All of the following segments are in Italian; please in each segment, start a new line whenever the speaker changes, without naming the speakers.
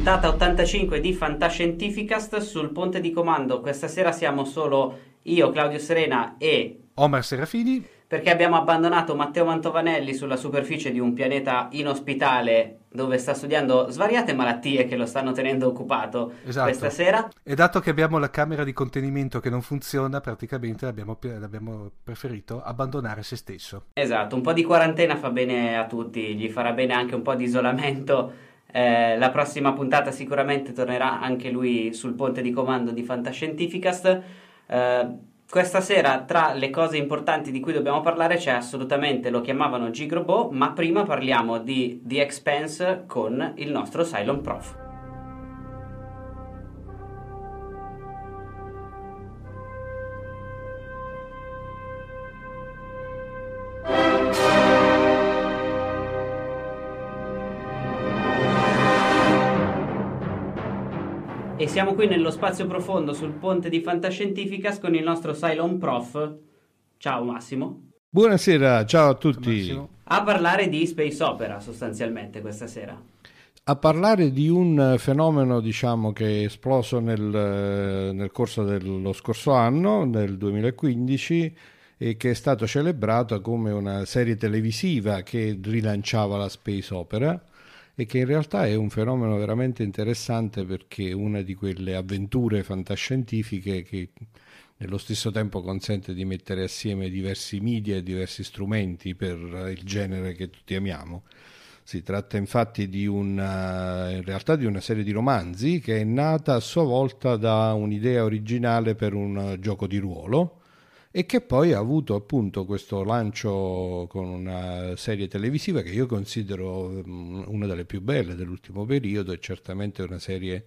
puntata 85 di Fantascientificast sul ponte di comando. Questa sera siamo solo io, Claudio Serena e
Omar Serafini
perché abbiamo abbandonato Matteo Mantovanelli sulla superficie di un pianeta inospitale dove sta studiando svariate malattie che lo stanno tenendo occupato
esatto.
questa sera.
E dato che abbiamo la camera di contenimento che non funziona, praticamente l'abbiamo, l'abbiamo preferito abbandonare se stesso.
Esatto, un po' di quarantena fa bene a tutti, gli farà bene anche un po' di isolamento. Eh, la prossima puntata sicuramente tornerà anche lui sul ponte di comando di Fantascientificast. Eh, questa sera tra le cose importanti di cui dobbiamo parlare c'è assolutamente, lo chiamavano Gigrobo, ma prima parliamo di The Expense con il nostro Cylon Prof. E siamo qui nello spazio profondo sul ponte di Fantascientificas con il nostro Cylon Prof. Ciao Massimo.
Buonasera, ciao a tutti.
Ciao a parlare di space opera sostanzialmente questa sera.
A parlare di un fenomeno diciamo che è esploso nel, nel corso dello scorso anno, nel 2015, e che è stato celebrato come una serie televisiva che rilanciava la space opera e che in realtà è un fenomeno veramente interessante perché è una di quelle avventure fantascientifiche che nello stesso tempo consente di mettere assieme diversi media e diversi strumenti per il genere che tutti amiamo. Si tratta infatti di una, in realtà di una serie di romanzi che è nata a sua volta da un'idea originale per un gioco di ruolo e che poi ha avuto appunto questo lancio con una serie televisiva che io considero mm, una delle più belle dell'ultimo periodo e certamente una serie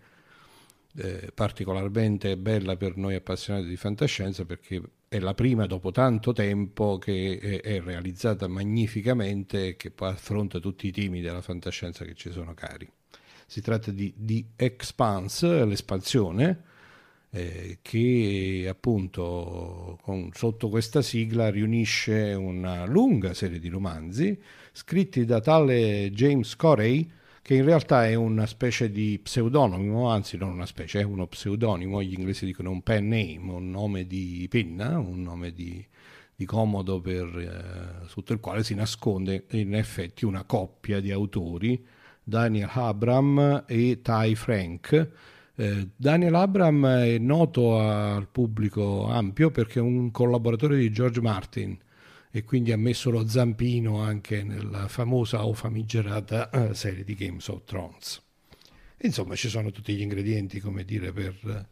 eh, particolarmente bella per noi appassionati di fantascienza perché è la prima dopo tanto tempo che è, è realizzata magnificamente e che poi affronta tutti i temi della fantascienza che ci sono cari. Si tratta di, di Expanse, l'espansione, eh, che appunto con, sotto questa sigla riunisce una lunga serie di romanzi scritti da tale James Corey che in realtà è una specie di pseudonimo, anzi non una specie, è uno pseudonimo, gli inglesi dicono un pen name, un nome di penna, un nome di, di comodo per, eh, sotto il quale si nasconde in effetti una coppia di autori, Daniel Abram e Ty Frank, eh, Daniel Abram è noto al pubblico ampio perché è un collaboratore di George Martin e quindi ha messo lo zampino anche nella famosa o famigerata eh, serie di Games of Thrones. Insomma, ci sono tutti gli ingredienti, come dire, per,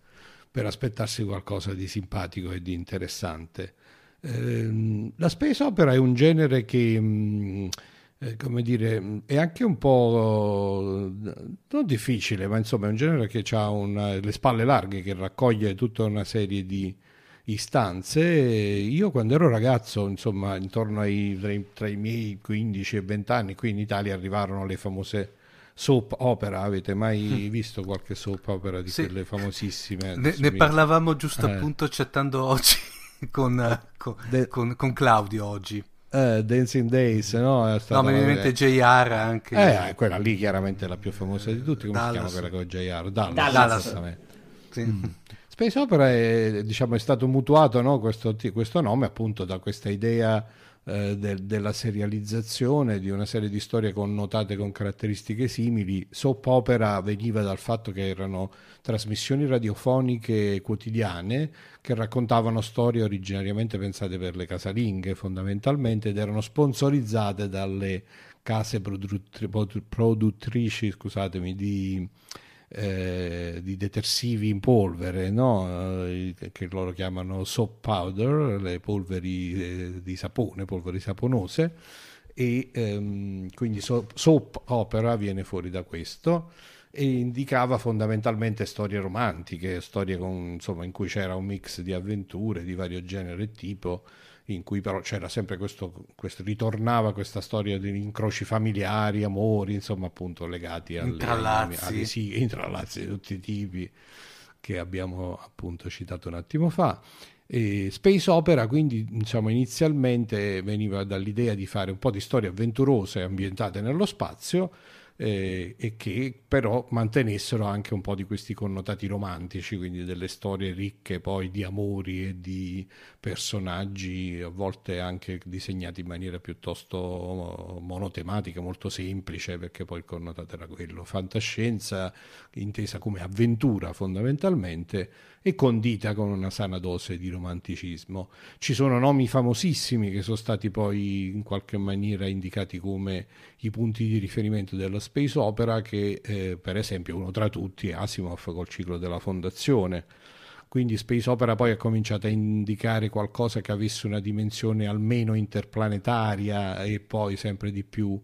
per aspettarsi qualcosa di simpatico e di interessante. Eh, la space opera è un genere che... Mh, mm, eh, come dire, è anche un po' non difficile, ma insomma è un genere che ha una, le spalle larghe, che raccoglie tutta una serie di istanze. Io quando ero ragazzo, insomma, intorno ai tra, i, tra i miei 15 e 20 anni, qui in Italia arrivarono le famose soap opera. Avete mai mm. visto qualche soap opera di sì. quelle famosissime?
Ne, ne parlavamo giusto eh. appunto chattando oggi con, con, De... con, con Claudio oggi.
Eh, Dancing Days, no?
È stata no, mi viene in mente JR anche.
Eh, quella lì chiaramente è la più famosa di tutti. Come Dallas. si chiama quella con JR? Dallas. Dallas. Dallas. Sì. Mm. Space Opera è, diciamo, è stato mutuato no? questo, questo, nome appunto da questa idea eh, del, della serializzazione di una serie di storie connotate con caratteristiche simili. Soap opera veniva dal fatto che erano trasmissioni radiofoniche quotidiane che raccontavano storie originariamente pensate per le casalinghe fondamentalmente ed erano sponsorizzate dalle case produttrici scusatemi, di eh, di detersivi in polvere, no? eh, che loro chiamano soap powder, le polveri eh, di sapone, polveri saponose, e ehm, quindi so- soap opera viene fuori da questo e indicava fondamentalmente storie romantiche, storie con, insomma, in cui c'era un mix di avventure di vario genere e tipo in cui però c'era sempre questo, questo ritornava questa storia di incroci familiari, amori, insomma appunto legati alle,
intrallazzi.
Alle, sì, intrallazzi di tutti i tipi che abbiamo appunto citato un attimo fa. E Space Opera quindi diciamo inizialmente veniva dall'idea di fare un po' di storie avventurose ambientate nello spazio eh, e che però mantenessero anche un po' di questi connotati romantici, quindi delle storie ricche poi di amori e di personaggi, a volte anche disegnati in maniera piuttosto monotematica, molto semplice, perché poi il connotato era quello. Fantascienza intesa come avventura fondamentalmente e condita con una sana dose di romanticismo. Ci sono nomi famosissimi che sono stati poi in qualche maniera indicati come i punti di riferimento della space opera che eh, per esempio uno tra tutti è Asimov col ciclo della fondazione. Quindi Space Opera poi ha cominciato a indicare qualcosa che avesse una dimensione almeno interplanetaria e poi sempre di più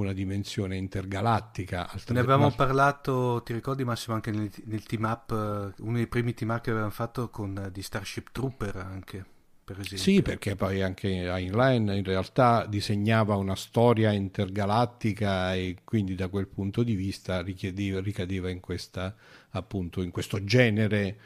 una dimensione intergalattica.
Ne avevamo ma... parlato, ti ricordi Massimo, anche nel, nel, team up, eh, uno dei primi team up che avevamo fatto con uh, di Starship Trooper anche. Per esempio.
Sì, perché poi anche Heinlein in realtà disegnava una storia intergalattica e quindi da quel punto di vista ricadeva in, questa, appunto, in questo genere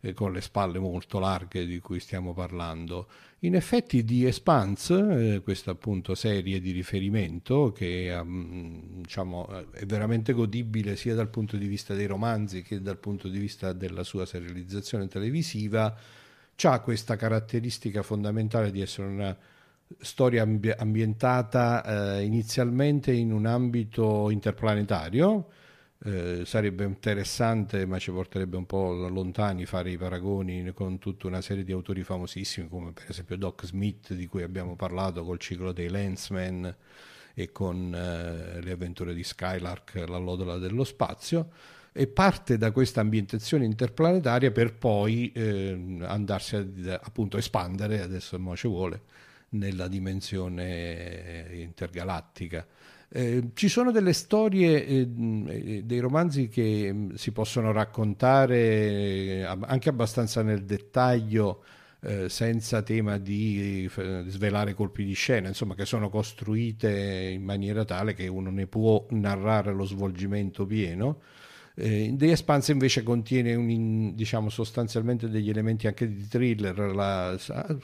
eh, con le spalle molto larghe di cui stiamo parlando. In effetti di Expanse, eh, questa appunto serie di riferimento che um, diciamo, è veramente godibile sia dal punto di vista dei romanzi che dal punto di vista della sua serializzazione televisiva, ha questa caratteristica fondamentale di essere una storia ambi- ambientata eh, inizialmente in un ambito interplanetario, eh, sarebbe interessante, ma ci porterebbe un po' lontani fare i paragoni con tutta una serie di autori famosissimi, come per esempio Doc Smith, di cui abbiamo parlato col ciclo dei Lensman e con eh, le avventure di Skylark, la lodola dello spazio, e parte da questa ambientazione interplanetaria per poi eh, andarsi a appunto espandere, adesso mo ci vuole, nella dimensione intergalattica. Eh, ci sono delle storie, eh, dei romanzi che mm, si possono raccontare eh, anche abbastanza nel dettaglio, eh, senza tema di svelare colpi di scena, insomma, che sono costruite in maniera tale che uno ne può narrare lo svolgimento pieno. Eh, The Expanse invece contiene un, diciamo, sostanzialmente degli elementi anche di thriller, la,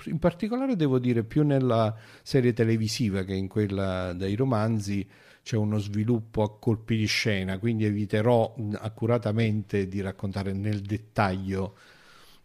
in particolare devo dire più nella serie televisiva che in quella dei romanzi c'è uno sviluppo a colpi di scena, quindi eviterò accuratamente di raccontare nel dettaglio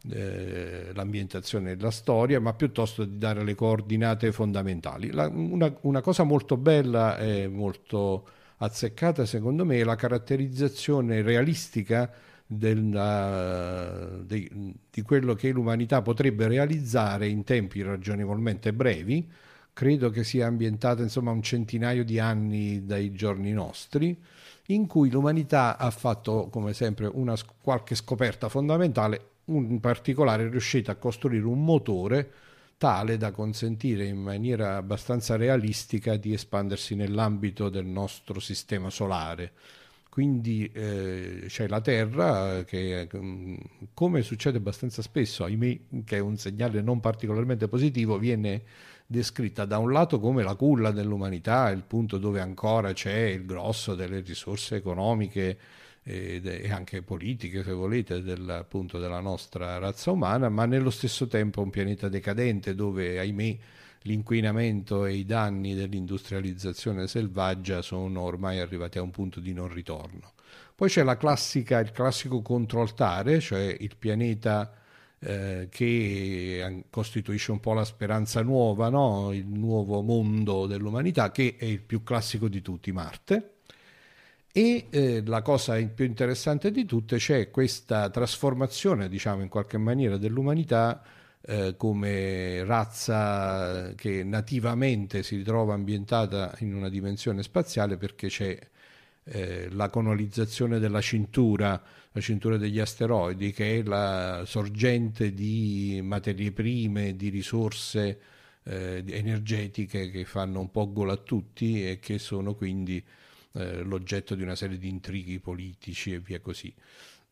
eh, l'ambientazione della storia, ma piuttosto di dare le coordinate fondamentali. La, una, una cosa molto bella e molto azzeccata secondo me la caratterizzazione realistica della, di, di quello che l'umanità potrebbe realizzare in tempi ragionevolmente brevi, credo che sia ambientata insomma un centinaio di anni dai giorni nostri, in cui l'umanità ha fatto come sempre una qualche scoperta fondamentale, in particolare è riuscita a costruire un motore tale da consentire in maniera abbastanza realistica di espandersi nell'ambito del nostro sistema solare. quindi eh, c'è la Terra che, mm, come succede abbastanza spesso, ahimè, che è un segnale non particolarmente positivo, viene descritta da un lato come la culla dell'umanità, il punto dove ancora c'è il grosso delle risorse economiche e, anche politiche, se volete, del, appunto, della nostra razza umana, ma nello stesso tempo un pianeta decadente dove, ahimè, l'inquinamento e i danni dell'industrializzazione selvaggia sono ormai arrivati a un punto di non ritorno. Poi c'è la classica, il classico controaltare, cioè il pianeta eh, che costituisce un po' la speranza nuova, no? il nuovo mondo dell'umanità, che è il più classico di tutti, Marte. E eh, la cosa più interessante di tutte c'è questa trasformazione, diciamo in qualche maniera, dell'umanità eh, come razza che nativamente si ritrova ambientata in una dimensione spaziale perché c'è eh, la colonizzazione della cintura, la cintura degli asteroidi, che è la sorgente di materie prime, di risorse eh, energetiche che fanno un po' gola a tutti e che sono quindi eh, l'oggetto di una serie di intrighi politici e via così.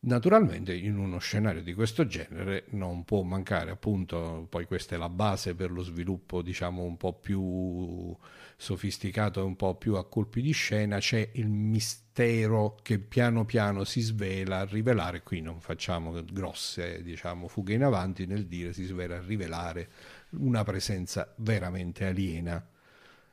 Naturalmente in uno scenario di questo genere non può mancare appunto, poi questa è la base per lo sviluppo diciamo un po' più sofisticato e un po' più a colpi di scena, c'è il mistero che piano piano si svela a rivelare, qui non facciamo grosse diciamo fughe in avanti nel dire si svela a rivelare una presenza veramente aliena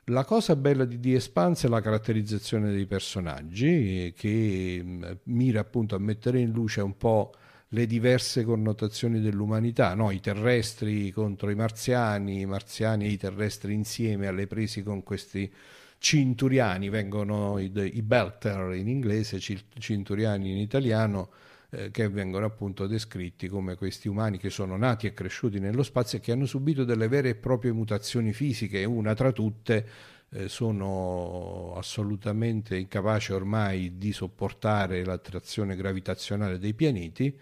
la cosa bella di The Expanse è la caratterizzazione dei personaggi che mm, mira appunto a mettere in luce un po' le diverse connotazioni dell'umanità, no? i terrestri contro i marziani, i marziani e i terrestri insieme alle prese con questi cinturiani, vengono i, i belter in inglese, cinturiani in italiano, eh, che vengono appunto descritti come questi umani che sono nati e cresciuti nello spazio e che hanno subito delle vere e proprie mutazioni fisiche, una tra tutte eh, sono assolutamente incapaci ormai di sopportare l'attrazione gravitazionale dei pianeti,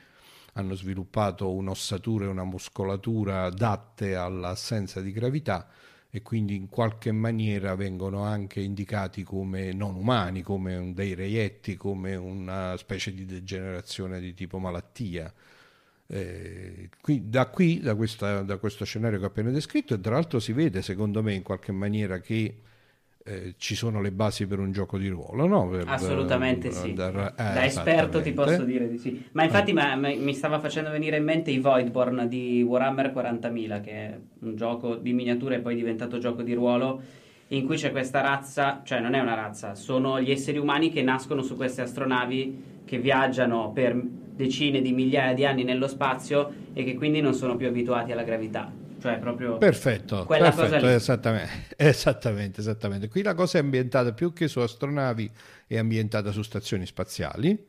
hanno sviluppato un'ossatura e una muscolatura adatte all'assenza di gravità e quindi in qualche maniera vengono anche indicati come non umani, come dei reietti, come una specie di degenerazione di tipo malattia. Eh, qui, da qui, da, questa, da questo scenario che ho appena descritto, e tra l'altro si vede secondo me in qualche maniera che eh, ci sono le basi per un gioco di ruolo, no? Per,
assolutamente sì. Andare, eh, da esperto ti posso dire di sì. Ma infatti eh. ma, ma, mi stava facendo venire in mente i Voidborn di Warhammer 40.000, che è un gioco di miniatura e poi diventato gioco di ruolo, in cui c'è questa razza, cioè non è una razza, sono gli esseri umani che nascono su queste astronavi che viaggiano per decine di migliaia di anni nello spazio e che quindi non sono più abituati alla gravità cioè proprio
perfetto, quella perfetto, cosa esattamente, esattamente, esattamente. Qui la cosa è ambientata più che su astronavi, è ambientata su stazioni spaziali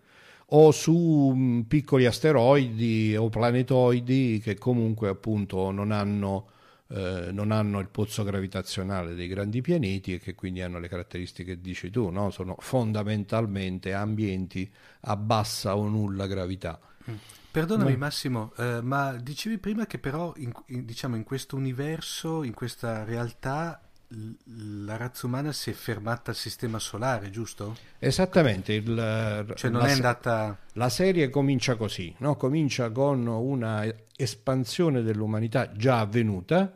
o su mm, piccoli asteroidi o planetoidi che comunque appunto non hanno, eh, non hanno il pozzo gravitazionale dei grandi pianeti e che quindi hanno le caratteristiche che dici tu, no? sono fondamentalmente ambienti a bassa o nulla gravità.
Mm. Perdonami no. Massimo, eh, ma dicevi prima che però in, in, diciamo in questo universo, in questa realtà, la razza umana si è fermata al sistema solare, giusto?
Esattamente. Il,
cioè non è andata...
La serie comincia così, no? comincia con una espansione dell'umanità già avvenuta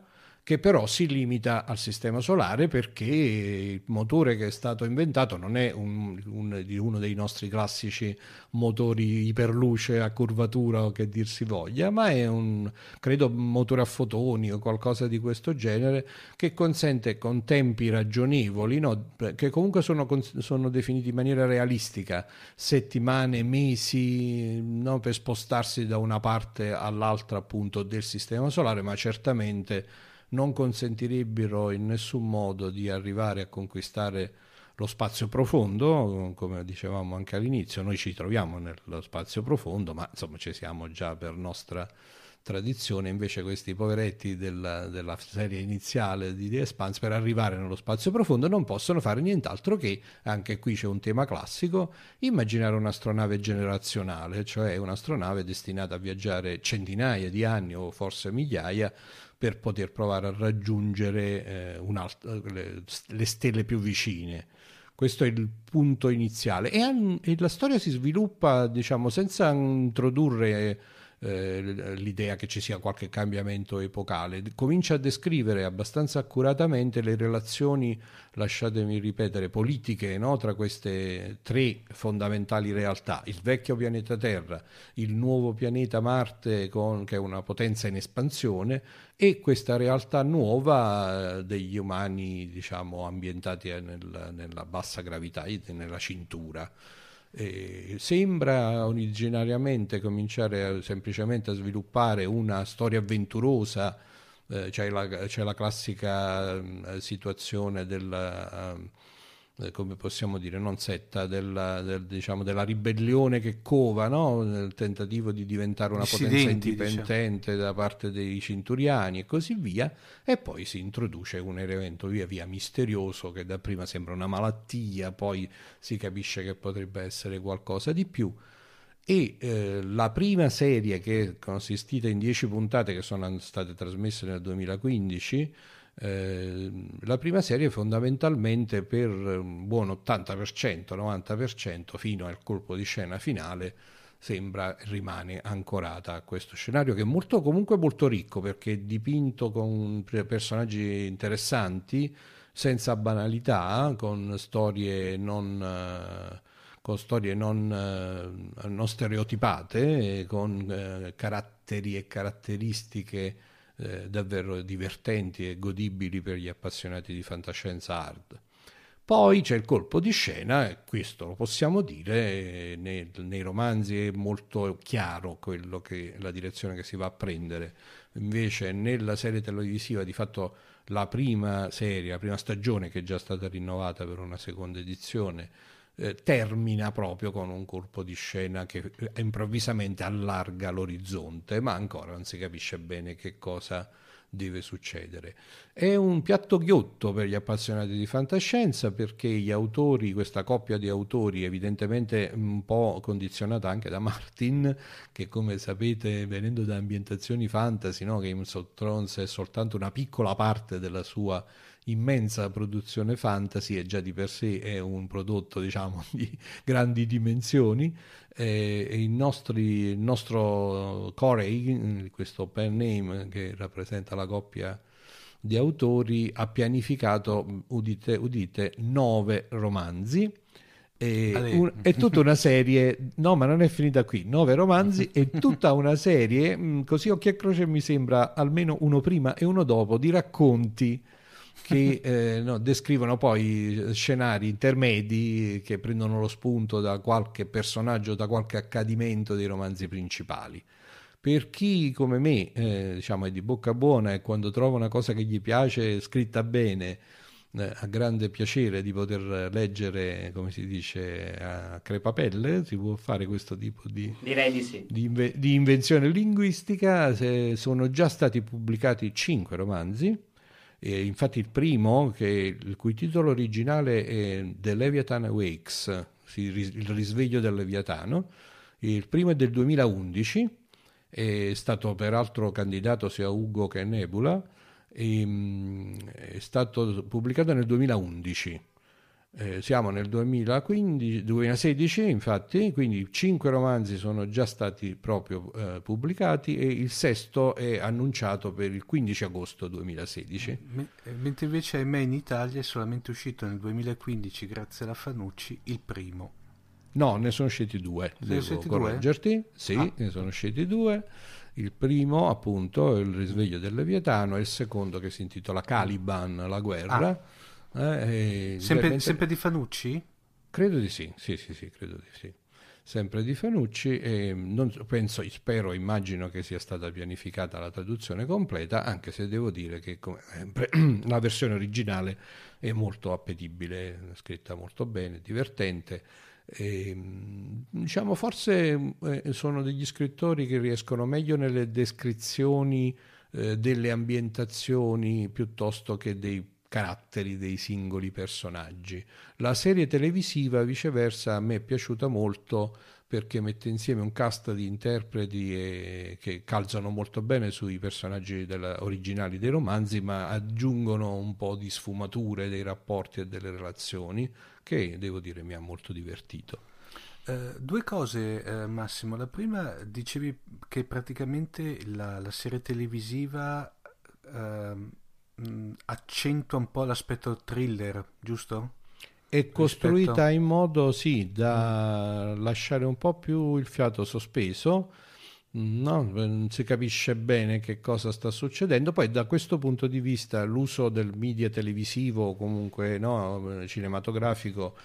che però si limita al sistema solare perché il motore che è stato inventato non è un, un, uno dei nostri classici motori iperluce a curvatura o che dir si voglia, ma è un, credo, motore a fotoni o qualcosa di questo genere che consente con tempi ragionevoli, no? che comunque sono, sono, definiti in maniera realistica, settimane, mesi, no? per spostarsi da una parte all'altra appunto del sistema solare, ma certamente non consentirebbero in nessun modo di arrivare a conquistare lo spazio profondo, come dicevamo anche all'inizio, noi ci troviamo nello spazio profondo, ma insomma ci siamo già per nostra tradizione, invece questi poveretti della, della serie iniziale di The Expanse per arrivare nello spazio profondo non possono fare nient'altro che, anche qui c'è un tema classico, immaginare un'astronave generazionale, cioè un'astronave destinata a viaggiare centinaia di anni o forse migliaia per poter provare a raggiungere eh, le, le, stelle più vicine. questo è il punto iniziale e, e la storia si sviluppa diciamo senza introdurre eh, l'idea che ci sia qualche cambiamento epocale. Comincia a descrivere abbastanza accuratamente le relazioni, lasciatemi ripetere, politiche no? tra queste tre fondamentali realtà, il vecchio pianeta Terra, il nuovo pianeta Marte con, che è una potenza in espansione e questa realtà nuova eh, degli umani diciamo ambientati nel, nella bassa gravità, nella cintura. Eh, sembra originariamente cominciare a, semplicemente a sviluppare una storia avventurosa, eh, c'è, la, c'è, la, classica eh, situazione del... Uh, come possiamo dire, non setta, della, del, diciamo, della ribellione che cova, no? nel tentativo di diventare una potenza indipendente diciamo. da parte dei cinturiani e così via, e poi si introduce un elemento via via misterioso che dapprima sembra una malattia, poi si capisce che potrebbe essere qualcosa di più. E eh, la prima serie che è consistita in 10 puntate che sono state trasmesse nel 2015 eh, la prima serie fondamentalmente per un buon 80%, 90% fino al colpo di scena finale sembra rimane ancorata a questo scenario che è molto, comunque molto ricco perché è dipinto con personaggi interessanti senza banalità con storie non con storie non, non stereotipate con eh, caratteri e caratteristiche eh, davvero divertenti e godibili per gli appassionati di fantascienza hard. Poi c'è il colpo di scena, e questo lo possiamo dire, nei, nei romanzi è molto chiaro quello che, la direzione che si va a prendere, invece nella serie televisiva di fatto la prima serie, la prima stagione che è già stata rinnovata per una seconda edizione, eh, termina proprio con un colpo di scena che eh, improvvisamente allarga l'orizzonte, ma ancora non si capisce bene che cosa deve succedere. È un piatto ghiotto per gli appassionati di fantascienza perché gli autori, questa coppia di autori, evidentemente un po' condizionata anche da Martin, che come sapete venendo da ambientazioni fantasy, no? Game of Thrones è soltanto una piccola parte della sua immensa produzione fantasy e già di per sé è un prodotto diciamo di grandi dimensioni eh, il, nostri, il nostro Corey, questo pen name che rappresenta la coppia di autori, ha pianificato, udite, udite, nove romanzi. E, un, è tutta una serie, no, ma non è finita qui. Nove romanzi e tutta una serie, mm, così occhi a croce mi sembra almeno uno prima e uno dopo, di racconti che eh, no, descrivono poi scenari intermedi che prendono lo spunto da qualche personaggio, da qualche accadimento dei romanzi principali. Per chi come me eh, diciamo, è di bocca buona e quando trova una cosa che gli piace scritta bene, eh, ha grande piacere di poter leggere, come si dice, a crepapelle, si può fare questo tipo di,
di, sì.
di, inve- di invenzione linguistica. Se sono già stati pubblicati cinque romanzi e infatti il primo, che, il cui titolo originale è The Leviathan Awakes, il risveglio del Leviatano, il primo è del 2011, è stato peraltro candidato sia Ugo che Nebula, e, mm, è stato pubblicato nel 2011 eh, siamo nel 2015, 2016 infatti, quindi cinque romanzi sono già stati proprio eh, pubblicati e il sesto è annunciato per il 15 agosto 2016.
M- mentre invece a me in Italia è solamente uscito nel 2015 grazie alla Fanucci il primo.
No, ne sono usciti due,
ne devo usciti correggerti.
Due? Sì, ah. ne sono usciti due. Il primo, appunto, è il risveglio del Leviatano e il secondo che si intitola Caliban, la guerra. Ah
eh, sempre, veramente... sempre, di Fanucci?
Credo di sì, sì, sì, sì credo di sì. Sempre di Fanucci e non, penso, spero, immagino che sia stata pianificata la traduzione completa, anche se devo dire che come sempre la versione originale è molto appetibile, scritta molto bene, divertente. E, diciamo forse eh, sono degli scrittori che riescono meglio nelle descrizioni eh, delle ambientazioni piuttosto che dei caratteri dei singoli personaggi. La serie televisiva, viceversa, a me è piaciuta molto perché mette insieme un cast di interpreti e, che calzano molto bene sui personaggi della, originali dei romanzi, ma aggiungono un po' di sfumature dei rapporti e delle relazioni, che devo dire mi ha molto divertito.
Uh, due cose, uh, Massimo. La prima, dicevi che praticamente la, la serie televisiva uh, accentua un po' l'aspetto thriller, giusto?
È costruita Rispetto... in modo, sì, da lasciare un po' più il fiato sospeso. No, non si capisce bene che cosa sta succedendo. Poi da questo punto di vista l'uso del media televisivo, comunque no, cinematografico,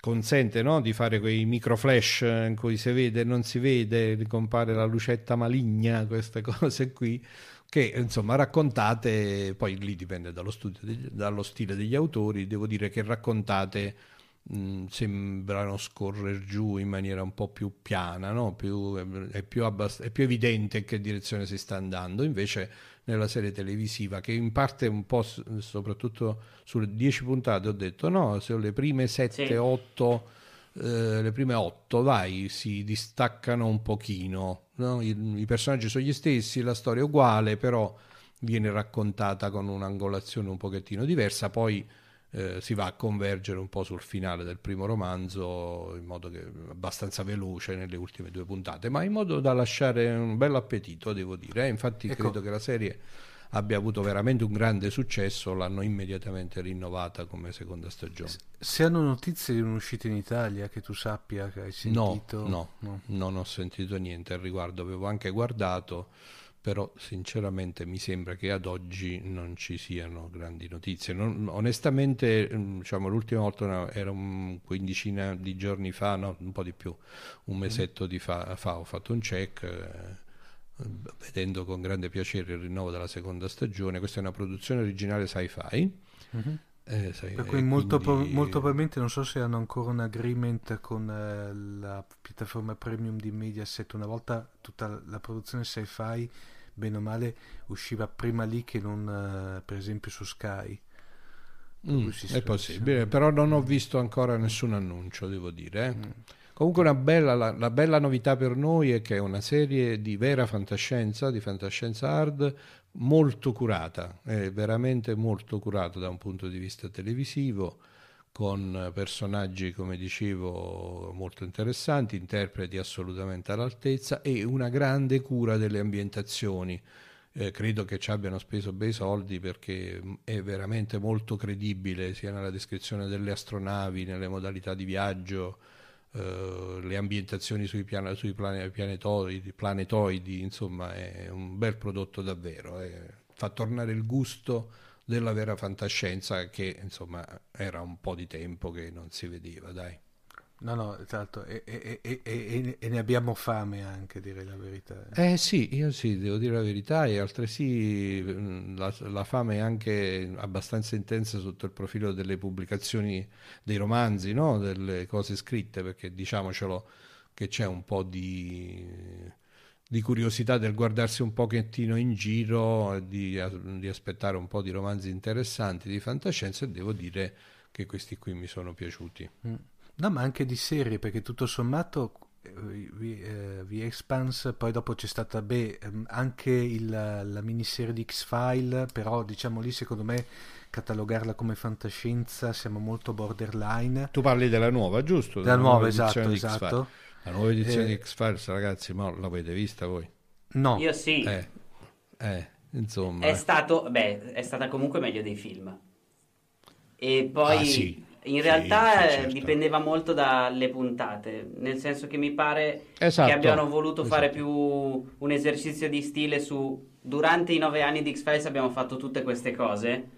consente no, di fare quei micro flash in cui si vede e non si vede, compare la lucetta maligna, queste cose qui che insomma raccontate, poi lì dipende dallo, studio, dallo stile degli autori, devo dire che raccontate mh, sembrano scorrere giù in maniera un po' più piana, no? più, è, più abbast- è più evidente in che direzione si sta andando, invece nella serie televisiva che in parte un po' soprattutto sulle 10 puntate ho detto no, se le prime 7, sì. 8 eh, le prime 8 vai si distaccano un pochino no? I, I, personaggi sono gli stessi, la storia è uguale, però viene raccontata con un'angolazione un pochettino diversa, poi eh, si va a convergere un po' sul finale del primo romanzo in modo che abbastanza veloce nelle ultime due puntate, ma in modo da lasciare un bel appetito, devo dire. Eh? Infatti ecco. credo che la serie abbia avuto veramente un grande successo, l'hanno immediatamente rinnovata come seconda stagione.
Se hanno notizie di un'uscita in Italia che tu sappia, che hai sentito?
No, no, no. non ho sentito niente al riguardo, avevo anche guardato, però sinceramente mi sembra che ad oggi non ci siano grandi notizie. Non, onestamente, mm, diciamo, l'ultima volta era un quindicina di giorni fa, no, un po' di più, un mesetto mm. di fa, fa, ho fatto un check. Eh, vedendo con grande piacere il rinnovo della seconda stagione. Questa è una produzione originale sci-fi.
Uh-huh. Eh, sai, per cui molto, quindi... molto, probabilmente non so se hanno ancora un agreement con eh, la piattaforma premium di Mediaset. Una volta tutta la produzione sci-fi, bene o male, usciva prima lì che non, eh, per esempio, su Sky.
Mm, è possibile, però non ho visto ancora nessun annuncio, devo dire. Eh. Mm. Comunque bella, la, la, bella novità per noi è che è una serie di vera fantascienza, di fantascienza hard, molto curata, è veramente molto curata da un punto di vista televisivo, con personaggi, come dicevo, molto interessanti, interpreti assolutamente all'altezza e una grande cura delle ambientazioni. Eh, credo che ci abbiano speso bei soldi perché è veramente molto credibile sia nella descrizione delle astronavi, nelle modalità di viaggio, Uh, le ambientazioni sui, piana, sui plane, planetoidi, planetoidi, insomma è un bel prodotto davvero, è, fa tornare il gusto della vera fantascienza che insomma era un po' di tempo che non si vedeva, dai.
No, no, esatto, e, e, e, e, ne abbiamo fame anche, direi la verità.
Eh sì, io sì, devo dire la verità, e altresì la, la fame è anche abbastanza intensa sotto il profilo delle pubblicazioni dei romanzi, no? delle cose scritte, perché diciamocelo che c'è un po' di, di curiosità del guardarsi un pochettino in giro, di, di aspettare un po' di romanzi interessanti, di fantascienza, e devo dire che questi qui mi sono piaciuti. Mm.
No, ma anche di serie, perché tutto sommato The eh, Expanse, poi dopo c'è stata beh, ehm, anche il, la miniserie di X-File, però diciamo lì secondo me catalogarla come fantascienza siamo molto borderline.
Tu parli della nuova, giusto?
Della, della nuova, esatto, esatto.
La nuova edizione eh, di X-Files, ragazzi, ma l'avete vista voi?
No.
Io sì.
Eh, eh insomma.
È, stato, beh, è stata comunque meglio dei film. E poi... Ah, sì in realtà sì, certo. dipendeva molto dalle puntate, nel senso che mi pare esatto. che abbiano voluto esatto. fare più un esercizio di stile su durante i nove anni di X-Files abbiamo fatto tutte queste cose,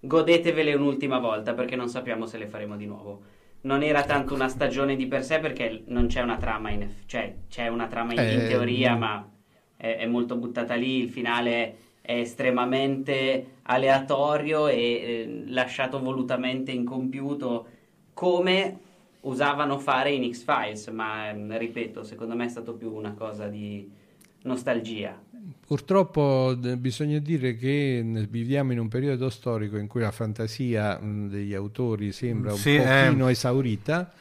godetevele un'ultima volta perché non sappiamo se le faremo di nuovo. Non era tanto ecco. una stagione di per sé perché non c'è una trama in, cioè c'è una trama in, eh, in teoria, ma è, è molto buttata lì, il finale è estremamente aleatorio e eh, lasciato volutamente incompiuto come usavano fare in X-Files, ma eh, ripeto, secondo me è stato più una cosa di nostalgia.
Purtroppo bisogna dire che viviamo in un periodo storico in cui la fantasia degli autori sembra un sì, pochino eh. esaurita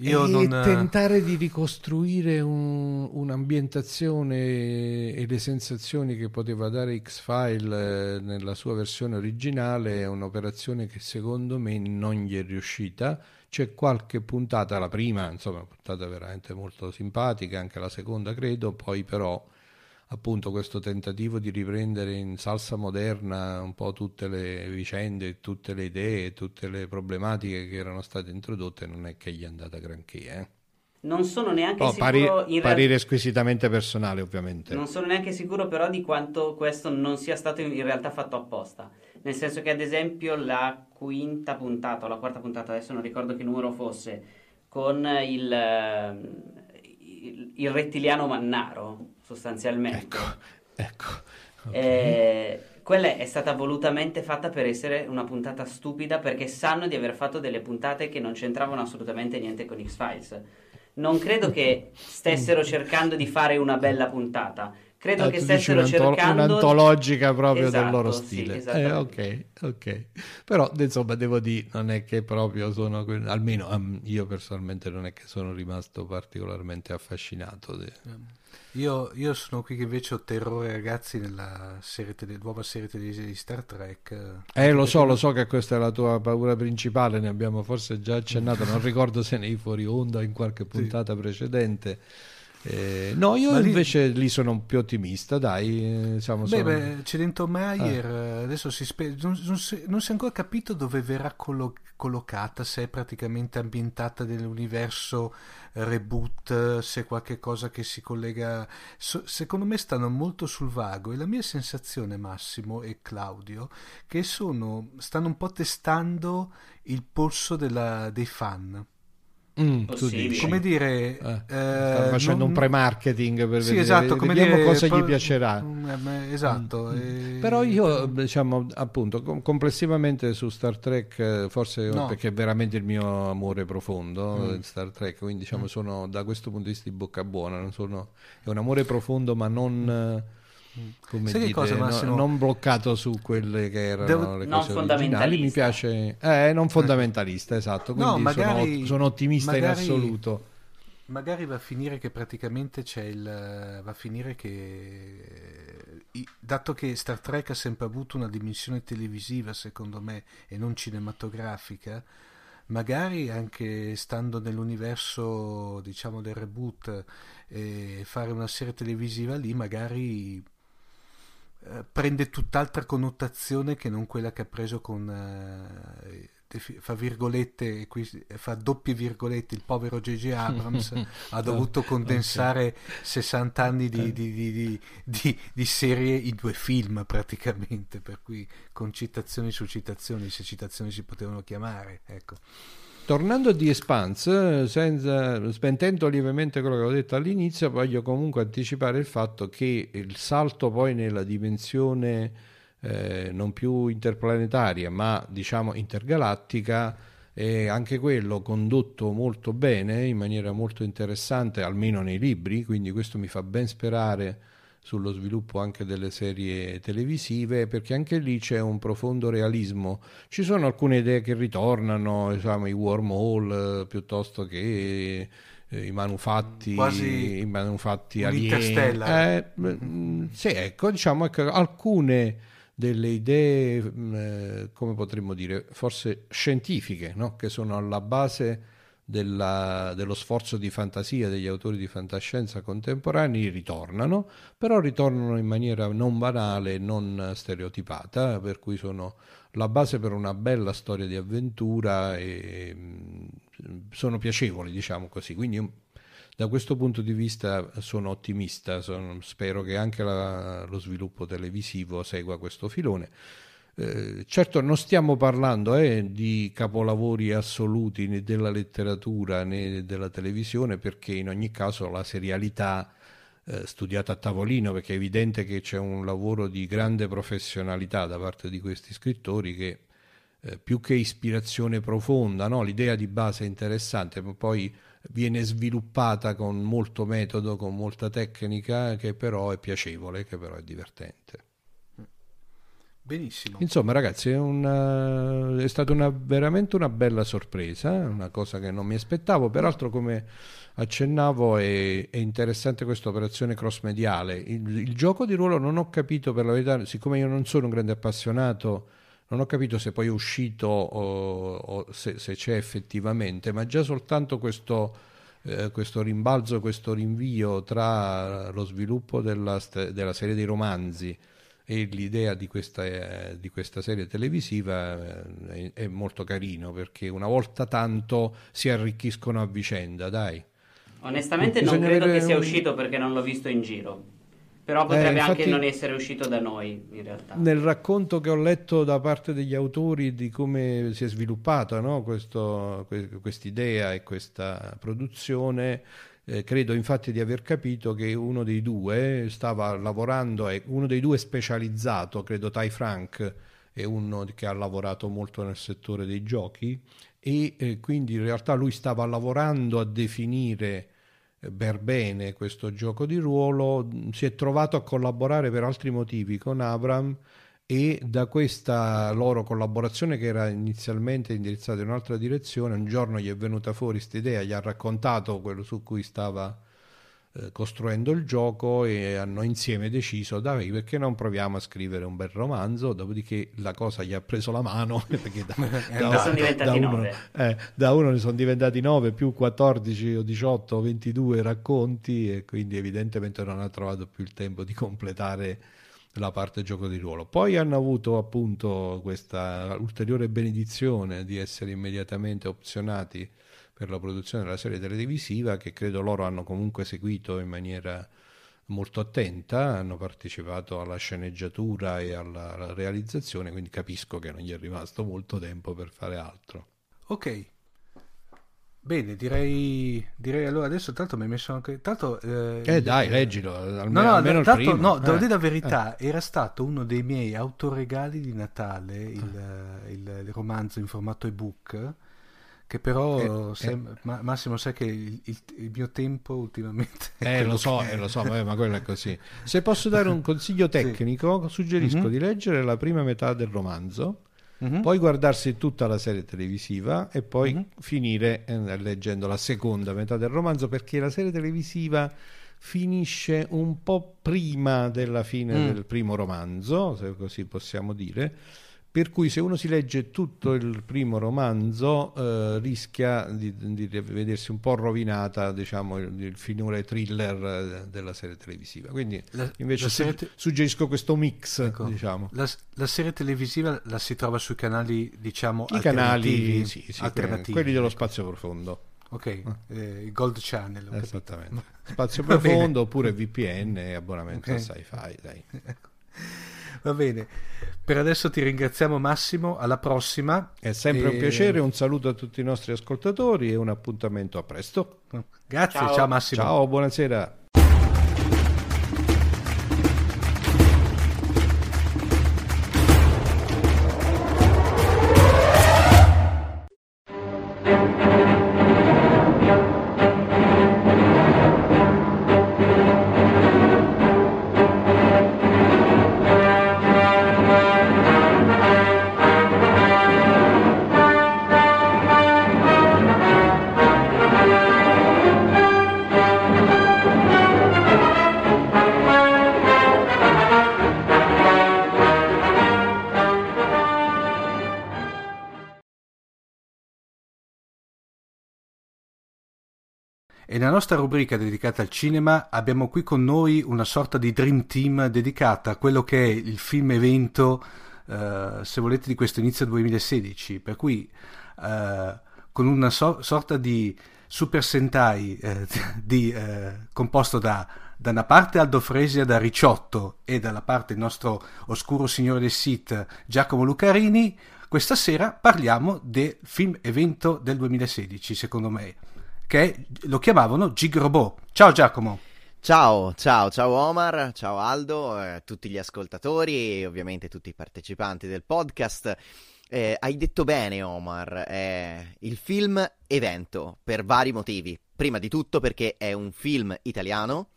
Io e non... tentare di ricostruire un, un'ambientazione e le sensazioni che poteva dare X-File eh, nella sua versione originale è un'operazione che secondo me non gli è riuscita. C'è qualche puntata, la prima, insomma, puntata veramente molto simpatica, anche la seconda credo, poi però appunto questo tentativo di riprendere in salsa moderna un po' tutte le vicende, tutte le idee, tutte le problematiche che erano state introdotte non è che gli è andata granché. Eh?
Non sono neanche oh, sicuro.
Pari, parere squisitamente personale, ovviamente.
Non sono neanche sicuro, però, di quanto questo non sia stato in realtà fatto apposta. Nel senso che, ad esempio, la quinta puntata o la quarta puntata, adesso non ricordo che numero fosse, con il, il, il rettiliano Mannaro, sostanzialmente.
Ecco, ecco.
Okay. Eh, quella è stata volutamente fatta per essere una puntata stupida perché sanno di aver fatto delle puntate che non c'entravano assolutamente niente con X-Files. Non credo che stessero cercando di fare una bella puntata credo ah, che stessero cercando
un'antologica proprio esatto, del loro stile. Sì, eh, ok ok. Però insomma devo dire non è che proprio sono almeno um, io personalmente non è che sono rimasto particolarmente affascinato de...
io, io, sono qui che invece ho terrore ragazzi nella serie tele, nuova serie televisiva di Star Trek.
Eh lo so lo so che questa è la tua paura principale ne abbiamo forse già accennato non ricordo se nei fuori onda in qualche puntata sì. precedente eh, no, io lì... invece lì sono più ottimista, dai. Diciamo,
beh, sono... beh, Meyer, ah. adesso si spe... non, non, si, non, si, è ancora capito dove verrà collo- collocata, se è praticamente ambientata nell'universo reboot, se è qualche cosa che si collega... So, secondo me stanno molto sul vago e la mia sensazione, Massimo e Claudio, che sono, stanno un po' testando il polso della, dei fan
Mm,
come dire,
eh, eh, facendo non... un pre-marketing per
sì,
vedere
esatto, come dire,
cosa gli piacerà.
Mm, eh, esatto.
Mm. E... Però io, diciamo, appunto, complessivamente su Star Trek, eh, forse no. perché è veramente il mio amore profondo mm. in Star Trek, quindi diciamo mm. sono da questo punto di vista di bocca buona, non sono, è un amore profondo ma non come Sai dite, cosa, no, non bloccato su quelle che erano Devo... le cose originali. mi piace eh, non fondamentalista esatto quindi no, magari, sono, sono, ottimista magari, in assoluto.
magari va a finire che praticamente c'è il va a finire che dato che Star Trek ha sempre avuto una dimensione televisiva secondo me e non cinematografica magari anche stando nell'universo diciamo del reboot e fare una serie televisiva lì magari eh, prende tutt'altra connotazione che non quella che ha preso con eh, fa virgolette fa doppie virgolette il povero J.J. Abrams ha dovuto condensare okay. 60 anni di, di, di, di, di, serie in due film praticamente per cui con citazioni su citazioni se citazioni si potevano chiamare ecco
Tornando a The Expanse, senza, spentendo lievemente quello che ho detto all'inizio, voglio comunque anticipare il fatto che il salto poi nella dimensione eh, non più interplanetaria, ma diciamo intergalattica, è anche quello condotto molto bene, in maniera molto interessante, almeno nei libri, quindi questo mi fa ben sperare sullo sviluppo anche delle serie televisive, perché anche lì c'è un profondo realismo. Ci sono alcune idee che ritornano, diciamo, i wormhole piuttosto che eh, i manufatti, Quasi i manufatti alieni. Eh, mm, sì, ecco, diciamo che alcune delle idee, mm, eh, come potremmo dire, forse scientifiche, no? che sono alla base della, dello sforzo di fantasia degli autori di fantascienza contemporanei ritornano, però ritornano in maniera non banale, non stereotipata, per cui sono la base per una bella storia di avventura e mm, sono piacevoli, diciamo così. Quindi da questo punto di vista sono ottimista, sono, spero che anche la, lo sviluppo televisivo segua questo filone. Eh, certo non stiamo parlando eh, di capolavori assoluti né della letteratura né della televisione perché in ogni caso la serialità eh, studiata a tavolino perché è evidente che c'è un lavoro di grande professionalità da parte di questi scrittori che eh, più che ispirazione profonda, no? l'idea di base è interessante ma poi viene sviluppata con molto metodo, con molta tecnica che però è piacevole, che però è divertente.
Benissimo.
Insomma, ragazzi, è, una, è stata una, veramente una bella sorpresa, una cosa che non mi aspettavo. Peraltro, come accennavo, è, è interessante questa operazione cross mediale. Il, il, gioco di ruolo non ho capito, per la verità, siccome io non sono un grande appassionato, non ho capito se poi è uscito o, o se, se, c'è effettivamente, ma già soltanto questo, eh, questo rimbalzo, questo rinvio tra lo sviluppo della, della serie dei romanzi e l'idea di questa, eh, di questa serie televisiva eh, è, è, molto carino perché una volta tanto si arricchiscono a vicenda, dai.
Onestamente non credo che sia un... uscito perché non l'ho visto in giro. Però potrebbe eh, infatti, anche non essere uscito da noi, in realtà.
Nel racconto che ho letto da parte degli autori di come si è sviluppata no? questa idea e questa produzione, eh, credo infatti di aver capito che uno dei due stava lavorando, uno dei due specializzato, credo Ty Frank è uno che ha lavorato molto nel settore dei giochi e eh, quindi in realtà lui stava lavorando a definire eh, per bene questo gioco di ruolo, si è trovato a collaborare per altri motivi con Abram e da questa loro collaborazione che era inizialmente indirizzata in un'altra direzione, un giorno gli è venuta fuori questa idea, gli ha raccontato quello su cui stava eh, costruendo il gioco e hanno insieme deciso dai perché non proviamo a scrivere un bel romanzo? Dopodiché la cosa gli ha preso la mano perché da,
da, sono diventati
da, uno, eh, da uno ne sono diventati 9 più 14 o 18 o 22 racconti e quindi evidentemente non ha trovato più il tempo di completare la parte gioco di ruolo. Poi hanno avuto appunto questa ulteriore benedizione di essere immediatamente opzionati per la produzione della serie televisiva che credo loro hanno comunque seguito in maniera molto attenta, hanno partecipato alla sceneggiatura e alla, realizzazione, quindi capisco che non gli è rimasto molto tempo per fare altro.
Ok, Bene, direi, direi allora adesso tanto mi hai messo anche... Tanto,
eh, eh dai, leggilo, almeno,
no, no,
almeno
tanto,
primo.
No, devo eh. dire la verità, eh. era stato uno dei miei autoregali di Natale, il, eh. il, romanzo in formato ebook, che però eh, sem- eh. ma- Massimo sai che il, il, il, mio tempo ultimamente
eh lo so, eh, lo so vabbè, ma quello è così se posso dare un consiglio tecnico sì. suggerisco mm-hmm. di leggere la prima metà del romanzo mm-hmm. poi guardarsi tutta la serie televisiva e poi mm-hmm. finire eh, leggendo la seconda metà del romanzo perché la serie televisiva finisce un po' prima della fine mm. del primo romanzo, se così possiamo dire per cui se uno si legge tutto il primo romanzo eh, rischia di, di, vedersi un po' rovinata diciamo, il, il finale thriller eh, della serie televisiva quindi la, invece la serie te- suggerisco questo mix ecco, diciamo.
la, la, serie televisiva la si trova sui canali diciamo
i canali sì, sì, alternativi quelli dello ecco. spazio profondo
ok ah. eh, Gold Channel
esattamente spazio profondo oppure VPN e abbonamento okay. a sci-fi dai.
Va bene. Per adesso ti ringraziamo Massimo, alla prossima.
È sempre e... un piacere, un saluto a tutti i nostri ascoltatori e un appuntamento a presto.
Grazie, ciao, ciao Massimo.
Ciao, buonasera.
E nella nostra rubrica dedicata al cinema abbiamo qui con noi una sorta di dream team dedicata a quello che è il film evento, eh, se volete, di questo inizio 2016. Per cui eh, con una so- sorta di Super Sentai eh, di, eh, composto da, da una parte Aldo Fresia da Ricciotto e dalla parte il nostro oscuro signore del Sith Giacomo Lucarini, questa sera parliamo del film evento del 2016, secondo me che lo chiamavano Gig Robot. Ciao Giacomo.
Ciao, ciao, ciao Omar, ciao Aldo, eh, tutti gli ascoltatori e ovviamente tutti i partecipanti del podcast. Eh, hai detto bene Omar, è il film evento per vari motivi. Prima di tutto perché è un film italiano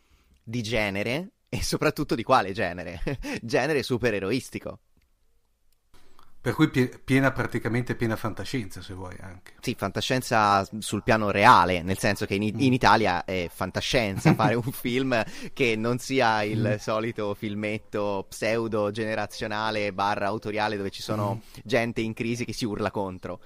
di genere e soprattutto di quale genere? genere supereroistico.
Per cui piena, praticamente piena fantascienza, se vuoi anche.
Sì, fantascienza sul piano reale, nel senso che in, in mm. Italia è fantascienza fare un film che non sia il solito filmetto pseudo generazionale barra autoriale dove ci sono mm. gente in crisi che si urla contro.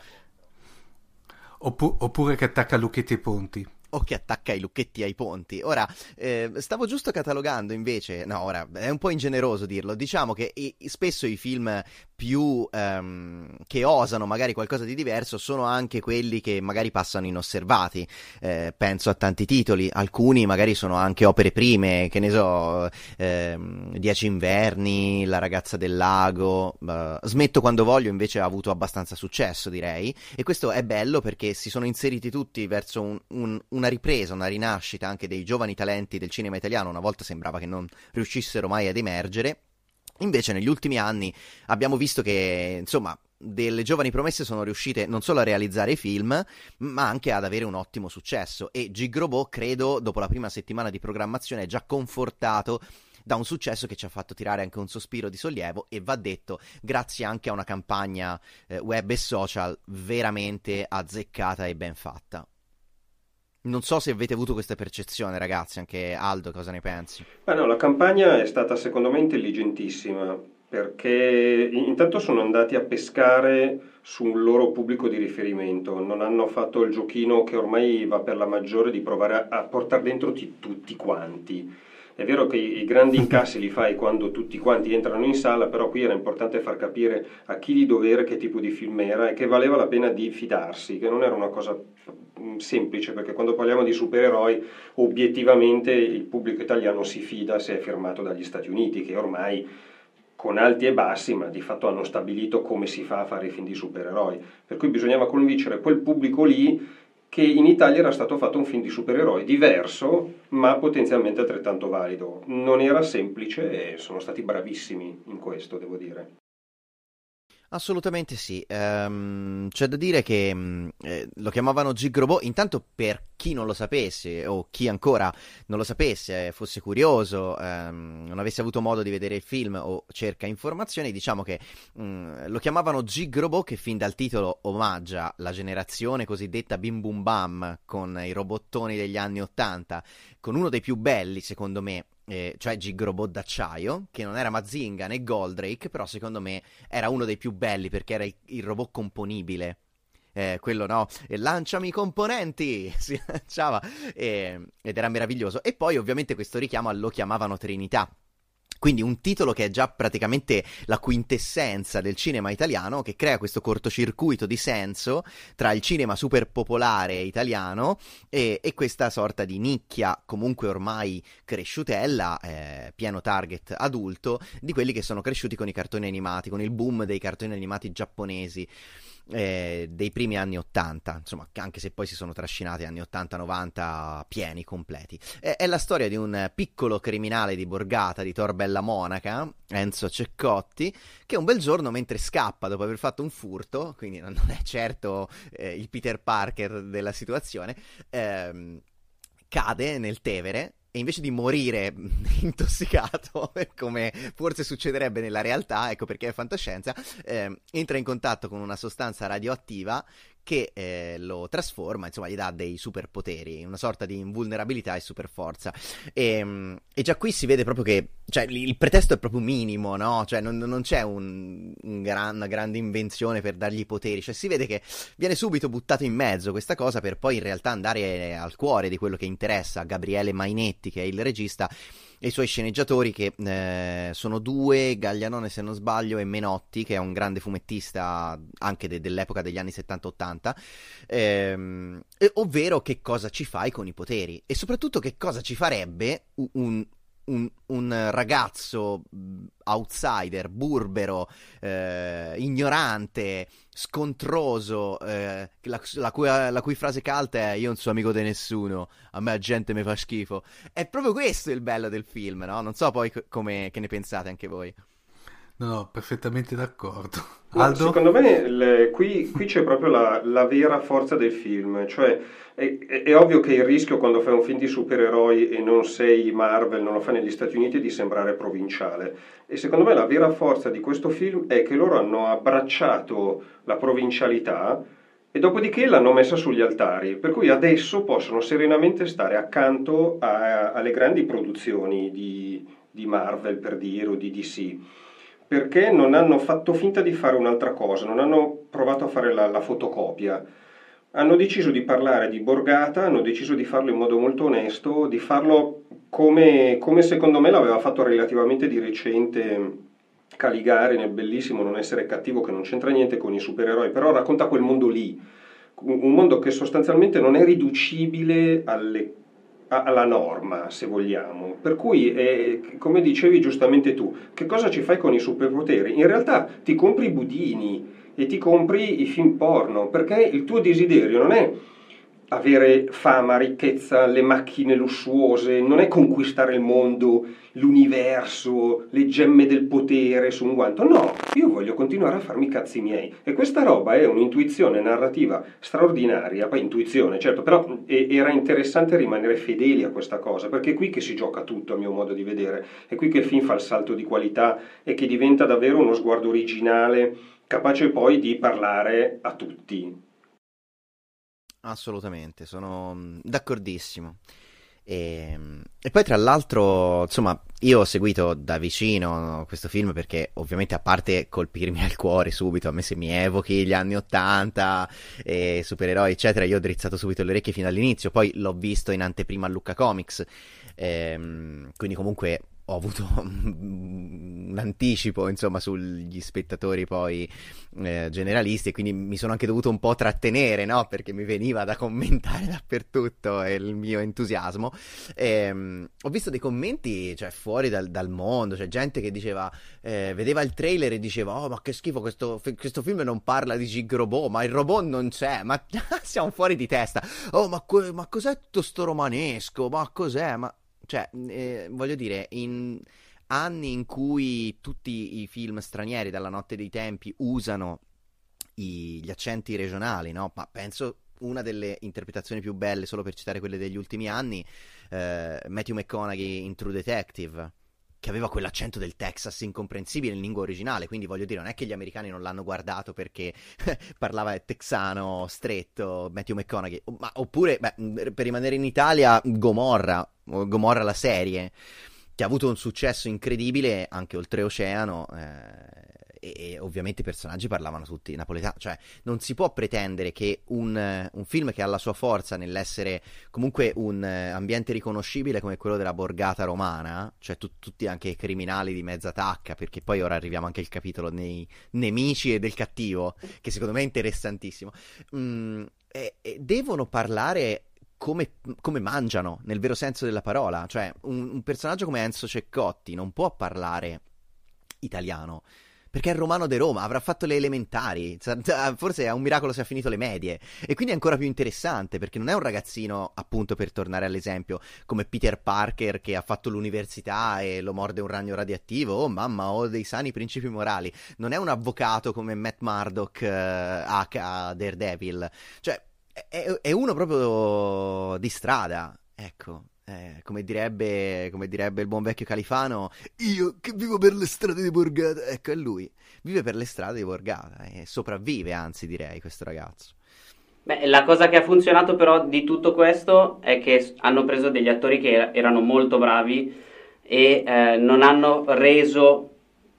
Oppu- oppure che attacca lucchetti e ponti
o che attacca i lucchetti ai ponti. Ora, eh, stavo giusto catalogando invece, no, ora è un po' ingeneroso dirlo, diciamo che i, spesso i film più ehm, che osano magari qualcosa di diverso sono anche quelli che magari passano inosservati. Eh, penso a tanti titoli, alcuni magari sono anche opere prime, che ne so, ehm, Dieci inverni, La ragazza del lago. Uh, Smetto quando voglio invece ha avuto abbastanza successo, direi. E questo è bello perché si sono inseriti tutti verso un, un, una ripresa, una rinascita anche dei giovani talenti del cinema italiano. Una volta sembrava che non riuscissero mai ad emergere Invece negli ultimi anni abbiamo visto che, insomma, delle giovani promesse sono riuscite non solo a realizzare film, ma anche ad avere un ottimo successo e Gigrobot, credo, dopo la prima settimana di programmazione è già confortato da un successo che ci ha fatto tirare anche un sospiro di sollievo e va detto grazie anche a una campagna eh, web e social veramente azzeccata e ben fatta. Non so se avete avuto questa percezione, ragazzi, anche Aldo, cosa ne pensi?
Ma no, la campagna è stata secondo me intelligentissima perché intanto sono andati a pescare su un loro pubblico di riferimento, non hanno fatto il giochino che ormai va per la maggiore di provare a, portare dentro tutti quanti è vero che i grandi incassi li fai quando tutti quanti entrano in sala, però qui era importante far capire a chi di dovere che tipo di film era e che valeva la pena di fidarsi, che non era una cosa mm, semplice, perché quando parliamo di supereroi obiettivamente il pubblico italiano si fida se è firmato dagli Stati Uniti, che ormai con alti e bassi, ma di fatto hanno stabilito come si fa a fare i film di supereroi. Per cui bisognava convincere quel pubblico lì che in Italia era stato fatto un film di supereroi diverso, ma potenzialmente altrettanto valido. Non era semplice e sono stati bravissimi in questo, devo dire.
Assolutamente sì, um, c'è da dire che um, eh, lo chiamavano Gigrobot, intanto per chi non lo sapesse o chi ancora non lo sapesse, fosse curioso, um, non avesse avuto modo di vedere il film o cerca informazioni, diciamo che mm, lo chiamavano Gigrobot che fin dal titolo omaggia la generazione cosiddetta Bim Bum Bam con i robottoni degli anni Ottanta, con uno dei più belli secondo me eh, cioè Gigrobot d'acciaio, che non era Mazinga né Goldrake, però secondo me era uno dei più belli perché era il, il robot componibile. Eh, quello no, e lanciami i componenti, si lanciava e, ed era meraviglioso. E poi ovviamente questo richiamo lo chiamavano Trinità, quindi un titolo che è già praticamente la quintessenza del cinema italiano, che crea questo cortocircuito di senso tra il cinema super popolare italiano e, e questa sorta di nicchia, comunque ormai cresciutella, eh, pieno target adulto, di quelli che sono cresciuti con i cartoni animati, con il boom dei cartoni animati giapponesi eh, dei primi anni 80, insomma, anche se poi si sono trascinati anni 80-90 pieni, completi. È, è, la storia di un piccolo criminale di borgata di Torbella Monaca, Enzo Ceccotti, che un bel giorno, mentre scappa dopo aver fatto un furto, quindi non è certo eh, il Peter Parker della situazione, ehm, cade nel Tevere e invece di morire intossicato, come forse succederebbe nella realtà, ecco perché è fantascienza, eh, entra in contatto con una sostanza radioattiva che eh, lo trasforma, insomma, gli dà dei superpoteri, una sorta di invulnerabilità e superforza. E, ehm, e già qui si vede proprio che cioè, il pretesto è proprio minimo, no? Cioè, non, non c'è un, un gran, una grande invenzione per dargli poteri, cioè si vede che viene subito buttato in mezzo questa cosa per poi in realtà andare al cuore di quello che interessa a Gabriele Mainetti, che è il regista e i suoi sceneggiatori che eh, sono due, Gaglianone se non sbaglio e Menotti che è un grande fumettista anche de- dell'epoca degli anni 70-80 ehm, ovvero che cosa ci fai con i poteri? E soprattutto che cosa ci farebbe un, un, un, ragazzo outsider, burbero, eh, ignorante, scontroso, eh, la, la, cui, la, cui, frase calda è io non sono amico di nessuno, a me la gente mi fa schifo. È proprio questo il bello del film, no? Non so poi come, ne pensate anche voi.
No, no, perfettamente d'accordo.
No, secondo me le, qui, qui, c'è proprio la, la, vera forza del film, cioè è, è, è, ovvio che il rischio quando fai un film di supereroi e non sei Marvel, non lo fai negli Stati Uniti, è di sembrare provinciale. E secondo me la vera forza di questo film è che loro hanno abbracciato la provincialità e dopodiché l'hanno messa sugli altari, per cui adesso possono serenamente stare accanto a, alle grandi produzioni di, di Marvel, per dire, o di DC perché non hanno fatto finta di fare un'altra cosa, non hanno provato a fare la, la fotocopia. Hanno deciso di parlare di Borgata, hanno deciso di farlo in modo molto onesto, di farlo come, come secondo me l'aveva fatto relativamente di recente Caligari nel bellissimo Non essere cattivo che non c'entra niente con i supereroi, però racconta quel mondo lì, un mondo che sostanzialmente non è riducibile alle alla norma, se vogliamo. Per cui, eh, come dicevi giustamente tu, che cosa ci fai con i superpoteri? In realtà ti compri i budini e ti compri i film porno, perché il tuo desiderio non è avere fama, ricchezza, le macchine lussuose, non è conquistare il mondo, l'universo, le gemme del potere su un guanto. No, io voglio continuare a farmi i cazzi miei. E questa roba è un'intuizione narrativa straordinaria, poi intuizione, certo, però era interessante rimanere fedeli a questa cosa, perché è qui che si gioca tutto, a mio modo di vedere. È qui che il film fa il salto di qualità e che diventa davvero uno sguardo originale, capace poi di parlare a tutti
Assolutamente, sono mm, d'accordissimo. E, ehm, e, poi tra l'altro, insomma, io ho seguito da vicino questo film perché ovviamente a parte colpirmi al cuore subito, a me se mi evochi gli anni 80, e supereroi eccetera, io ho drizzato subito le orecchie fino all'inizio, poi l'ho visto in anteprima a Lucca Comics, ehm, quindi comunque ho avuto un anticipo insomma sugli spettatori poi eh, generalisti e quindi mi sono anche dovuto un po' trattenere no? perché mi veniva da commentare dappertutto il mio entusiasmo. E, ehm, ho visto dei commenti cioè, fuori dal, dal, mondo c'è gente che diceva eh, vedeva il trailer e diceva oh ma che schifo questo, questo film non parla di Gig Robot ma il robot non c'è ma siamo fuori di testa. Oh ma, ma cos'è tutto sto romanesco? Ma cos'è? Ma cioè, eh, voglio dire, in anni in cui tutti i film stranieri dalla notte dei tempi usano i, gli accenti regionali, no? Ma penso una delle interpretazioni più belle, solo per citare quelle degli ultimi anni, eh, Matthew McConaughey in True Detective che aveva quell'accento del Texas incomprensibile in lingua originale, quindi voglio dire, non è che gli americani non l'hanno guardato perché parlava texano stretto, Matthew McConaughey, ma, oppure, beh, per rimanere in Italia, Gomorra, Gomorra la serie, che ha avuto un successo incredibile anche oltreoceano, eh, e, e, ovviamente i personaggi parlavano tutti napoletano, cioè non si può pretendere che un, un film che ha la sua forza nell'essere comunque un uh, ambiente riconoscibile come quello della borgata romana, cioè tu, tutti anche criminali di mezza tacca, perché poi ora arriviamo anche al capitolo nei nemici e del cattivo, che secondo me è interessantissimo, mm, e, e devono parlare come, come, mangiano, nel vero senso della parola. Cioè, un, un, personaggio come Enzo Ceccotti non può parlare italiano. Perché è romano de Roma, avrà fatto le elementari, forse è un miracolo se ha finito le medie. E quindi è ancora più interessante perché non è un ragazzino, appunto per tornare all'esempio, come Peter Parker che ha fatto l'università e lo morde un ragno radioattivo. Oh mamma, ho dei sani principi morali. Non è un avvocato come Matt Murdock eh, H. Daredevil. Cioè, è, è uno proprio di strada. Ecco, eh, come, direbbe, come, direbbe, il buon vecchio Califano, io che vivo per le strade di Borgata. Ecco, è lui. Vive per le strade di Borgata e sopravvive, anzi, direi, questo ragazzo.
Beh, la cosa che ha funzionato però di tutto questo è che hanno preso degli attori che erano molto bravi e eh, non hanno reso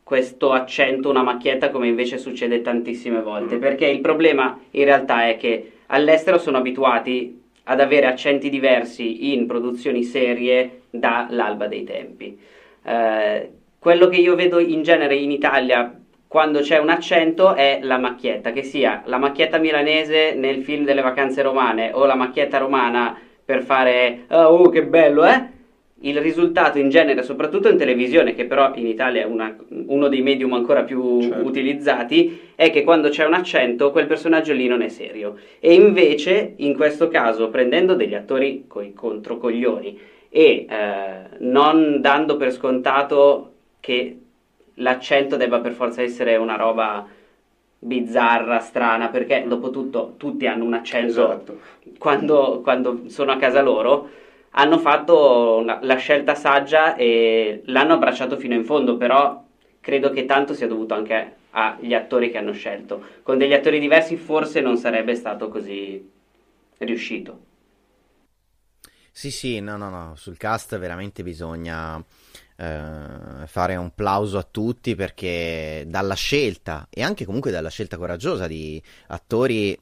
questo accento una macchietta come invece succede tantissime volte. Perché il problema in realtà è che all'estero sono abituati ad avere accenti diversi in produzioni serie dall'alba dei tempi. Eh, quello che io vedo in genere in Italia quando c'è un accento è la macchietta, che sia la macchietta milanese nel film delle vacanze romane o la macchietta romana per fare oh che bello, eh? Il risultato in genere, soprattutto in televisione, che però in Italia è una, uno dei medium ancora più certo. utilizzati, è che quando c'è un accento quel personaggio lì non è serio. E invece, in questo caso, prendendo degli attori coi controcoglioni e eh, non dando per scontato che l'accento debba per forza essere una roba bizzarra, strana, perché dopo tutto tutti hanno un accento
Esatto.
quando, quando sono a casa loro. Hanno fatto una- la scelta saggia e l'hanno abbracciato fino in fondo, però credo che tanto sia dovuto anche agli attori che hanno scelto. Con degli attori diversi forse non sarebbe stato così riuscito.
Sì, sì, no, no, no, sul cast veramente bisogna eh, fare un plauso a tutti perché dalla scelta e anche comunque dalla scelta coraggiosa di attori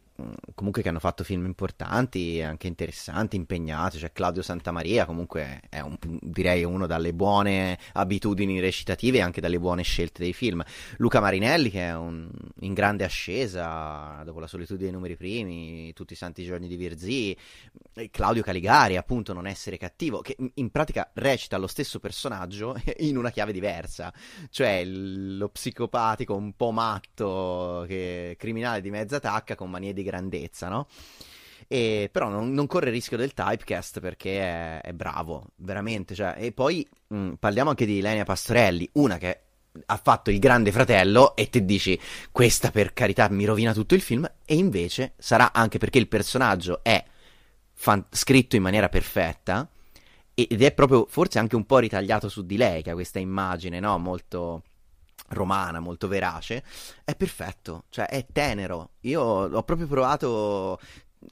comunque che hanno fatto film importanti, anche interessanti, impegnati, cioè Claudio Santamaria comunque è un, direi uno dalle buone abitudini recitative e anche dalle buone scelte dei film. Luca Marinelli che è un, in grande ascesa dopo la solitudine dei numeri primi, tutti i santi giorni di Virzì, Claudio Caligari appunto non essere cattivo, che in- pratica recita lo stesso personaggio in una chiave diversa, cioè lo psicopatico un po' matto, che, criminale di mezza tacca con manie di grandezza, no? E, però non, non corre il rischio del typecast perché è, è bravo, veramente. Cioè, e poi mh, parliamo anche di Ilenia Pastorelli, una che ha fatto il grande fratello e te dici questa per carità mi rovina tutto il film e invece sarà anche perché il personaggio è fan- scritto in maniera perfetta ed è proprio forse anche un po' ritagliato su di lei che ha questa immagine no? molto romana, molto verace, è perfetto, cioè è tenero. Io ho proprio provato,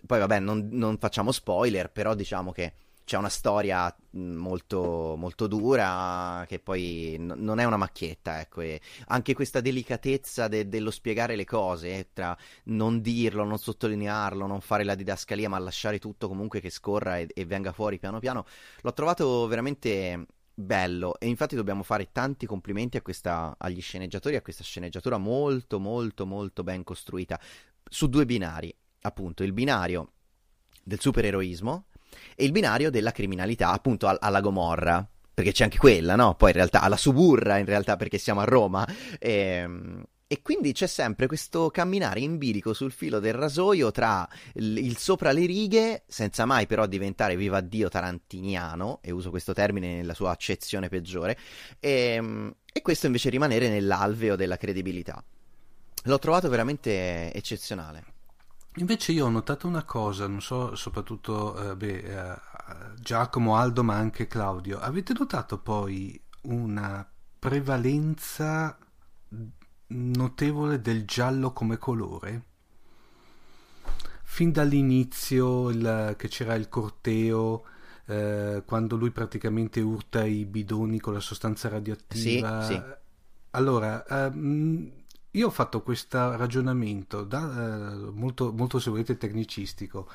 poi vabbè, non, non facciamo spoiler, però diciamo che c'è una storia molto, molto dura che poi n- non è una macchietta, ecco, e anche questa delicatezza de- dello spiegare le cose, eh, tra non dirlo, non sottolinearlo, non fare la didascalia, ma lasciare tutto comunque che scorra e, e venga fuori piano piano, l'ho trovato veramente bello e infatti dobbiamo fare tanti complimenti a questa, agli sceneggiatori, a questa sceneggiatura molto molto molto ben costruita su due binari, appunto il binario del supereroismo e il binario della criminalità, appunto al- alla Gomorra, perché c'è anche quella, no? Poi in realtà alla Suburra, in realtà perché siamo a Roma. Ehm, E, quindi c'è sempre questo camminare in bilico sul filo del rasoio tra il, il sopra le righe, senza mai però diventare viva Dio tarantiniano, e uso questo termine nella sua accezione peggiore, e, e questo invece rimanere nell'alveo della credibilità. L'ho trovato veramente eccezionale.
Invece io ho notato una cosa, non so, soprattutto eh, beh, eh, Giacomo, Aldo, ma anche Claudio. Avete notato poi una prevalenza notevole del giallo come colore? Fin dall'inizio il- che c'era il corteo, eh, quando lui praticamente urta i bidoni con la sostanza radioattiva.
Sì, sì.
Allora, ehm, io ho fatto questo ragionamento da, eh, molto, molto, se volete, tecnicistico.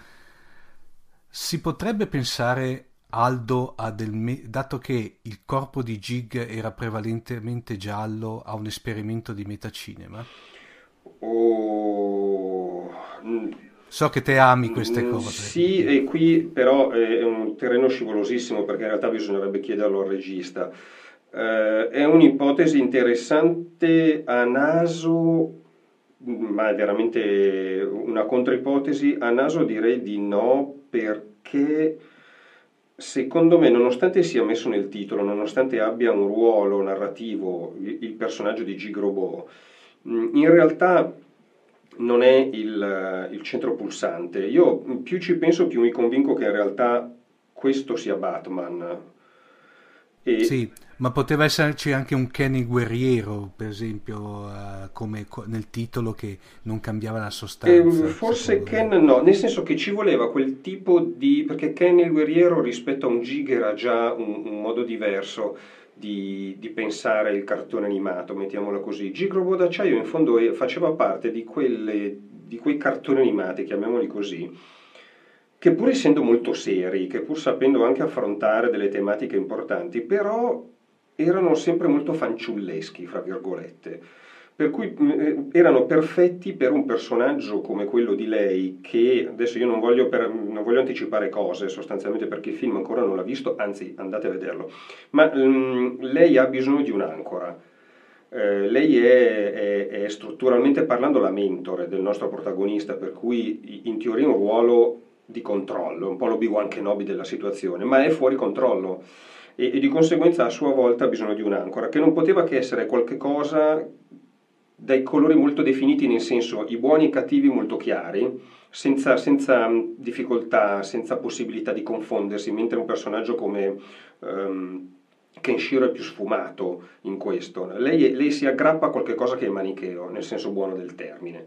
Si potrebbe pensare, Aldo, a del me- dato che il corpo di Gig era prevalentemente giallo, a un esperimento di metacinema?
Oh, mm,
So che te ami queste
mm,
cose.
Sì, e qui però è un terreno scivolosissimo perché in realtà bisognerebbe chiederlo al regista. Eh, è un'ipotesi interessante a naso, ma è veramente una controipotesi. A naso direi di no perché secondo me, nonostante sia messo nel titolo, nonostante abbia un ruolo narrativo, il, personaggio di Gigrobo, mm, in realtà non è il, il centro pulsante. Io più ci penso, più mi convinco che in realtà questo sia Batman. E
Sì, ma poteva esserci anche un Kenny guerriero, per esempio, eh, come co- nel titolo che non cambiava la
Eh,
sostanza.
forse
secondo
Ken
me.
no, nel senso che ci voleva quel tipo di... perché Ken il guerriero rispetto a un Gig era già un, un modo diverso di, di pensare il cartone animato, mettiamola così. Gig Robot d'acciaio in fondo eh, faceva parte di, quelle, di quei cartoni animati, chiamiamoli così, che pur essendo molto seri, che pur sapendo anche affrontare delle tematiche importanti, però erano sempre molto fanciulleschi, fra virgolette. Per cui mh, erano perfetti per un personaggio come quello di lei, che adesso io non voglio, per- non voglio anticipare cose sostanzialmente perché il film ancora non l'ha visto, anzi andate a vederlo, ma mh, lei ha bisogno di un'ancora. Eh, lei è, è- è strutturalmente parlando la mentore del nostro protagonista, per cui in teoria un ruolo di controllo, un po' l'Obi-Wan Kenobi della situazione, ma è fuori controllo. E, e di conseguenza a sua volta ha bisogno di un'ancora, che non poteva che essere qualcosa dai colori molto definiti, nel senso i buoni e i cattivi molto chiari, senza, senza difficoltà, senza possibilità di confondersi, mentre un personaggio come um, Kenshiro è più sfumato in questo. Lei, lei si aggrappa a qualcosa che è manicheo, nel senso buono del termine.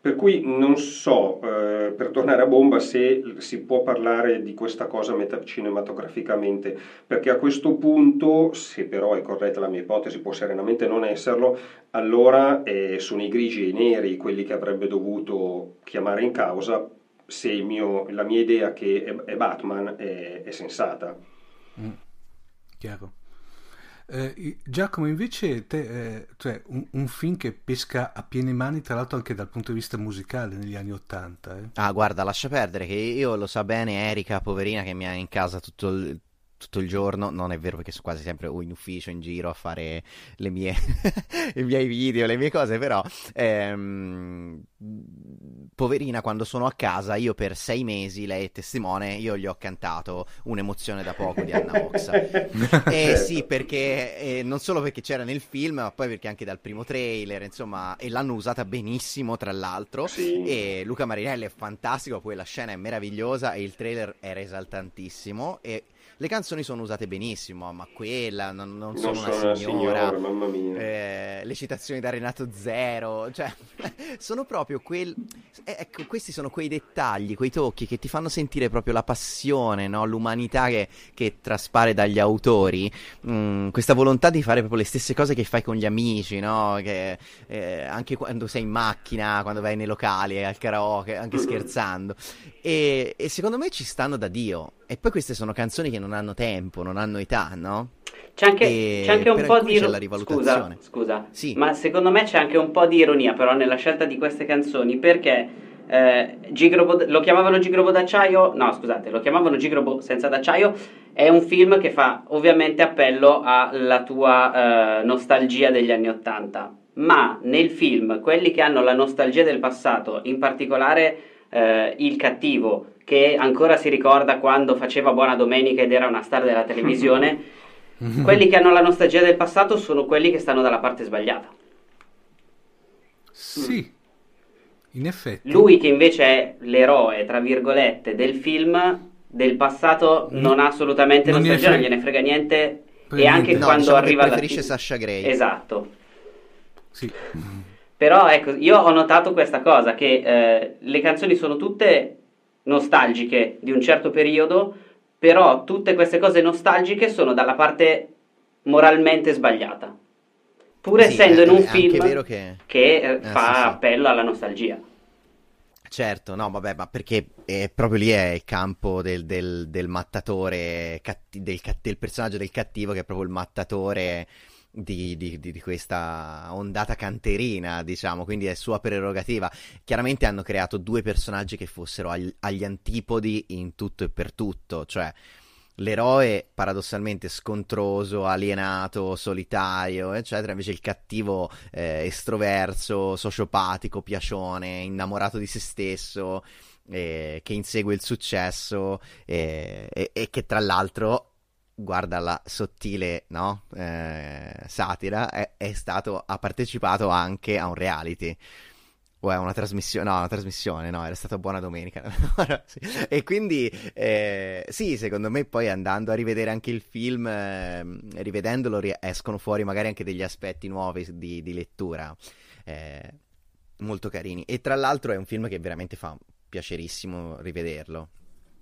Per cui non so, eh, per tornare a bomba, se si può parlare di questa cosa metacinematograficamente, perché a questo punto, se però è corretta la mia ipotesi, può serenamente non esserlo, allora eh, sono i grigi e i neri quelli che avrebbe dovuto chiamare in causa se mio, la mia idea che è, è Batman è, è sensata.
Mm. Chiaro. Eh, Giacomo, invece, te, eh, cioè, un, un, film che pesca a piene mani, tra l'altro anche dal punto di vista musicale, negli anni Ottanta. Eh.
Ah, guarda, lascia perdere che io lo sa bene Erika, poverina, che mi ha in casa tutto il, tutto il giorno, non è vero perché sono quasi sempre in ufficio, in giro a fare le mie, i miei video, le mie cose, però ehm, poverina quando sono a casa, io per sei mesi, lei è testimone, io gli ho cantato un'emozione da poco di Anna Oxa. e eh, sì, perché eh, non solo perché c'era nel film, ma poi perché anche dal primo trailer, insomma, e l'hanno usata benissimo tra l'altro. Sì. E Luca Marinelli è fantastico, poi la scena è meravigliosa e il trailer era esaltantissimo e le canzoni sono usate benissimo, ma quella non, non, non sono, sono, una signora. signora mamma mia. Eh, le citazioni da Renato Zero, cioè, sono proprio quel. Eh, ecco, questi sono quei dettagli, quei tocchi che ti fanno sentire proprio la passione, no? l'umanità che, che, traspare dagli autori. Mm, questa volontà di fare proprio le stesse cose che fai con gli amici, no? che, eh, anche quando sei in macchina, quando vai nei locali, al karaoke, anche scherzando. E, e secondo me ci stanno da Dio. E poi queste sono canzoni che non hanno tempo, non hanno età, no?
C'è anche, c'è anche un po' di ironia. Scusa, scusa. Sì. ma secondo me c'è anche un po' di ironia però nella scelta di queste canzoni perché eh, Gigrobo, lo chiamavano Gigrobo d'acciaio? No, scusate, lo chiamavano Gigrobo senza d'acciaio. È un film che fa ovviamente appello alla tua eh, nostalgia degli anni Ottanta. Ma nel film, quelli che hanno la nostalgia del passato, in particolare eh, il cattivo, che ancora si ricorda quando faceva Buona Domenica ed era una star della televisione, quelli che hanno la nostalgia del passato sono quelli che stanno dalla parte sbagliata.
Sì, in effetti.
Lui che invece è l'eroe, tra virgolette, del film del passato non ha assolutamente non nostalgia, non gliene frega niente. e anche no, quando diciamo arriva
preferisce Sasha Grey.
Esatto.
Sì.
Però ecco, io ho notato questa cosa, che eh, le canzoni sono tutte nostalgiche di un certo periodo, però tutte queste cose nostalgiche sono dalla parte moralmente sbagliata. Pur sì, essendo è, in un film che, che eh, fa sì, appello alla nostalgia.
Certo, no, vabbè, ma perché è proprio lì è il campo del, del, del mattatore, catti, del, del, personaggio del cattivo che è proprio il mattatore di, di, di, questa ondata canterina, diciamo, quindi è sua prerogativa. Chiaramente hanno creato due personaggi che fossero agli, agli antipodi in tutto e per tutto, cioè l'eroe paradossalmente scontroso, alienato, solitario, eccetera, invece il cattivo eh, estroverso, sociopatico, piacione, innamorato di se stesso, eh, che insegue il successo eh, e, e, che tra l'altro guarda la sottile no? eh, satira, è, è, stato, ha partecipato anche a un reality. O è una trasmissione? No, una trasmissione, no, era stata buona domenica. sì. E quindi, eh, sì, secondo me poi andando a rivedere anche il film, eh, rivedendolo, ri- escono fuori magari anche degli aspetti nuovi di, di lettura, eh, molto carini. E tra l'altro è un film che veramente fa piacerissimo rivederlo.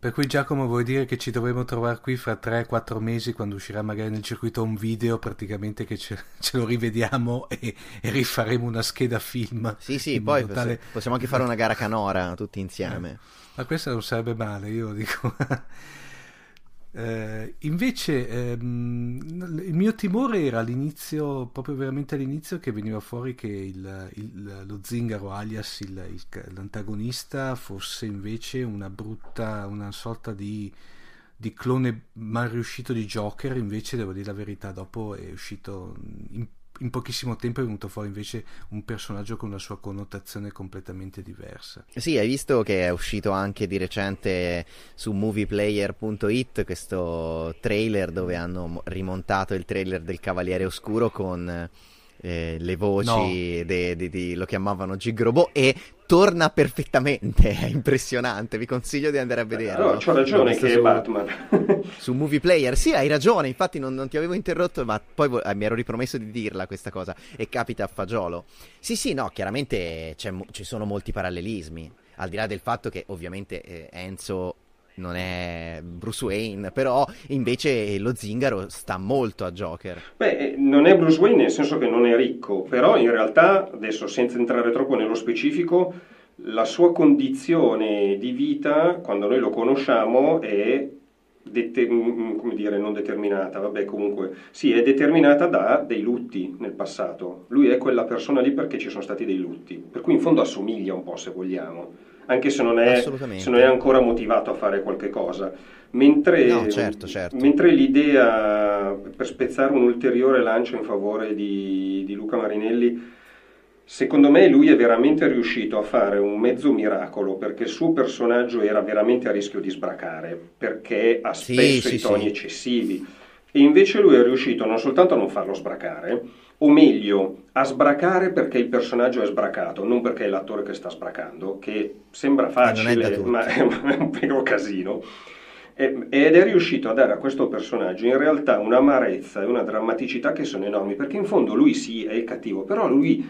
Per cui Giacomo vuoi dire che ci dovremo trovare qui fra 3-4 mesi quando uscirà magari nel circuito un video praticamente che ce, ce lo rivediamo e, e, rifaremo una scheda film.
Sì, sì, poi tale... possiamo anche fare una gara canora tutti insieme. Eh,
ma questa non sarebbe male, io dico. Eh, invece ehm, il mio timore era all'inizio, proprio veramente all'inizio, che veniva fuori che il, il, lo zingaro alias il, l'antagonista fosse invece una brutta, una sorta di, di, clone mal riuscito di Joker. Invece, devo dire la verità, dopo è uscito in, in pochissimo tempo è venuto fuori invece un personaggio con una sua connotazione completamente diversa.
Sì, hai visto che è uscito anche di recente su movieplayer.it questo trailer dove hanno rimontato il trailer del Cavaliere Oscuro con eh, le voci no. de, de, de, lo chiamavano Gigrobo e torna perfettamente, è impressionante, vi consiglio di andare a vederlo.
No, c'ho ragione che su, è Batman.
su Movie Player, sì, hai ragione, infatti non, non ti avevo interrotto, ma poi vo- mi ero ripromesso di dirla questa cosa, e capita a fagiolo. Sì, sì, no, chiaramente ci sono molti parallelismi, al di là del fatto che ovviamente eh, Enzo non è Bruce Wayne, però invece lo zingaro sta molto a Joker.
Beh, eh, non è Bruce Wayne nel senso che non è ricco, però in realtà, adesso senza entrare troppo nello specifico, la sua condizione di vita, quando noi lo conosciamo, è Deter- mm, come dire, non determinata, vabbè comunque, sì, è determinata da dei lutti nel passato. Lui è quella persona lì perché ci sono stati dei lutti, per cui in fondo assomiglia un po' se vogliamo anche se non, è, se non è ancora motivato a fare qualche cosa. Mentre,
no, certo, certo.
mentre, l'idea per spezzare un ulteriore lancio in favore di, di, Luca Marinelli, secondo me lui è veramente riuscito a fare un mezzo miracolo perché il suo personaggio era veramente a rischio di sbracare, perché ha spesso sì, i toni sì. eccessivi. E invece lui è riuscito non soltanto a non farlo sbracare, o meglio, a sbracare perché il personaggio è sbracato, non perché è l'attore che sta sbracando, che sembra facile, ma è, ma è un vero casino. Ed è riuscito a dare a questo personaggio in realtà un'amarezza e una drammaticità che sono enormi, perché in fondo lui sì è il cattivo, però lui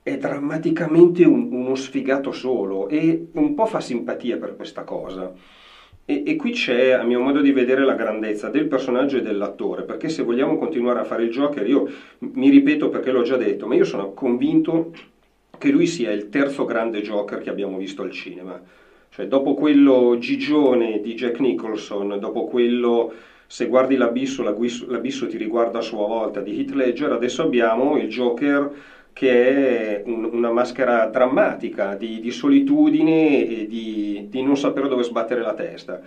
è drammaticamente un, uno sfigato solo e un po' fa simpatia per questa cosa. E, e, qui c'è, a mio modo di vedere, la grandezza del personaggio e dell'attore, perché se vogliamo continuare a fare il Joker, io mi ripeto perché l'ho già detto, ma io sono convinto che lui sia il terzo grande Joker che abbiamo visto al cinema. Cioè, dopo quello gigione di Jack Nicholson, dopo quello se guardi l'abisso, l'abisso ti riguarda a sua volta di Heath Ledger, adesso abbiamo il Joker che è un, una maschera drammatica di, di solitudine e di, di, non sapere dove sbattere la testa.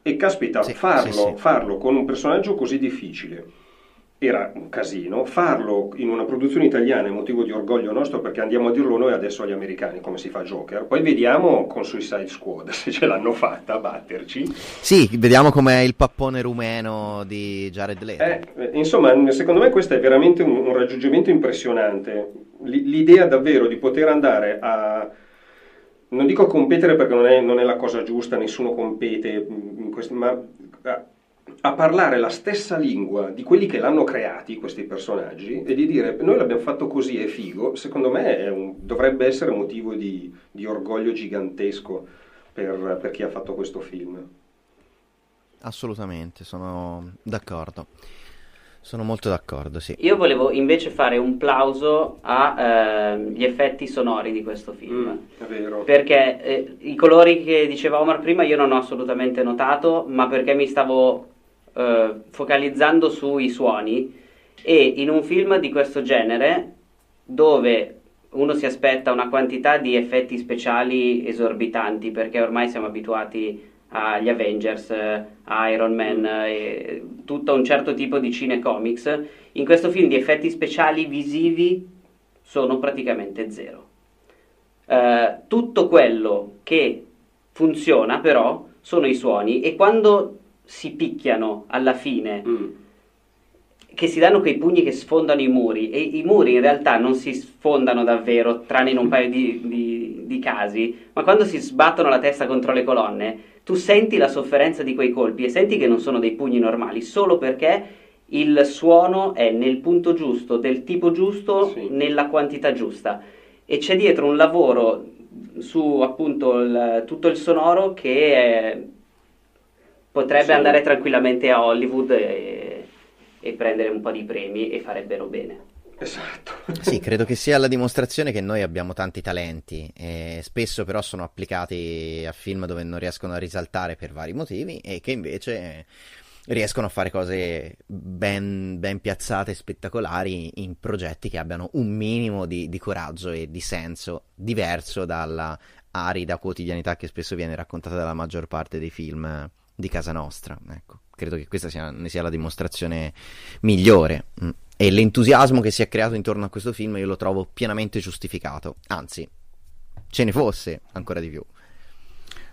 E caspita, sì, farlo, sì, sì. farlo con un personaggio così difficile era un casino. Farlo in una produzione italiana è motivo di orgoglio nostro perché andiamo a dirlo noi adesso agli americani come si fa Joker. Poi vediamo con Suicide Squad se ce l'hanno fatta a batterci.
Sì, vediamo com'è il pappone rumeno di Jared Leto.
Eh, insomma, secondo me questo è veramente un, un raggiungimento impressionante. L'idea davvero di poter andare a non dico competere perché non è, non è, la cosa giusta, nessuno compete, questi, ma a parlare la stessa lingua di quelli che l'hanno creati, questi personaggi, e di dire noi l'abbiamo fatto così, è figo, secondo me un, dovrebbe essere motivo di, di orgoglio gigantesco per, per chi ha fatto questo film.
Assolutamente, sono d'accordo. Sono molto d'accordo, sì.
Io volevo invece fare un plauso agli eh, effetti sonori di questo film.
Mm, è vero.
Perché eh, i colori che diceva Omar prima io non ho assolutamente notato, ma perché mi stavo eh, focalizzando sui suoni e in un film di questo genere dove uno si aspetta una quantità di effetti speciali esorbitanti perché ormai siamo abituati agli Avengers, a Iron Man e tutto un certo tipo di cinecomics, in questo film di effetti speciali visivi sono praticamente zero. Uh, tutto quello che funziona però sono i suoni e quando si picchiano alla fine, mm. che si danno quei pugni che sfondano i muri, e i muri in realtà non si sfondano davvero, tranne in un paio di, di, di casi, ma quando si sbattono la testa contro le colonne, tu senti la sofferenza di quei colpi e senti che non sono dei pugni normali, solo perché il suono è nel punto giusto, del tipo giusto, sì. nella quantità giusta. E c'è dietro un lavoro su appunto il, tutto il sonoro che è potrebbe sì. andare tranquillamente a Hollywood e, e prendere un po' di premi e farebbero bene.
Esatto.
sì, credo che sia la dimostrazione che noi abbiamo tanti talenti e spesso però sono applicati a film dove non riescono a risaltare per vari motivi e che invece riescono a fare cose ben, ben piazzate e spettacolari in progetti che abbiano un minimo di, di coraggio e di senso diverso dalla arida quotidianità che spesso viene raccontata dalla maggior parte dei film di casa nostra. Ecco, credo che questa sia, ne sia la dimostrazione migliore. Mm. E l'entusiasmo che si è creato intorno a questo film io lo trovo pienamente giustificato. Anzi, ce ne fosse ancora di più.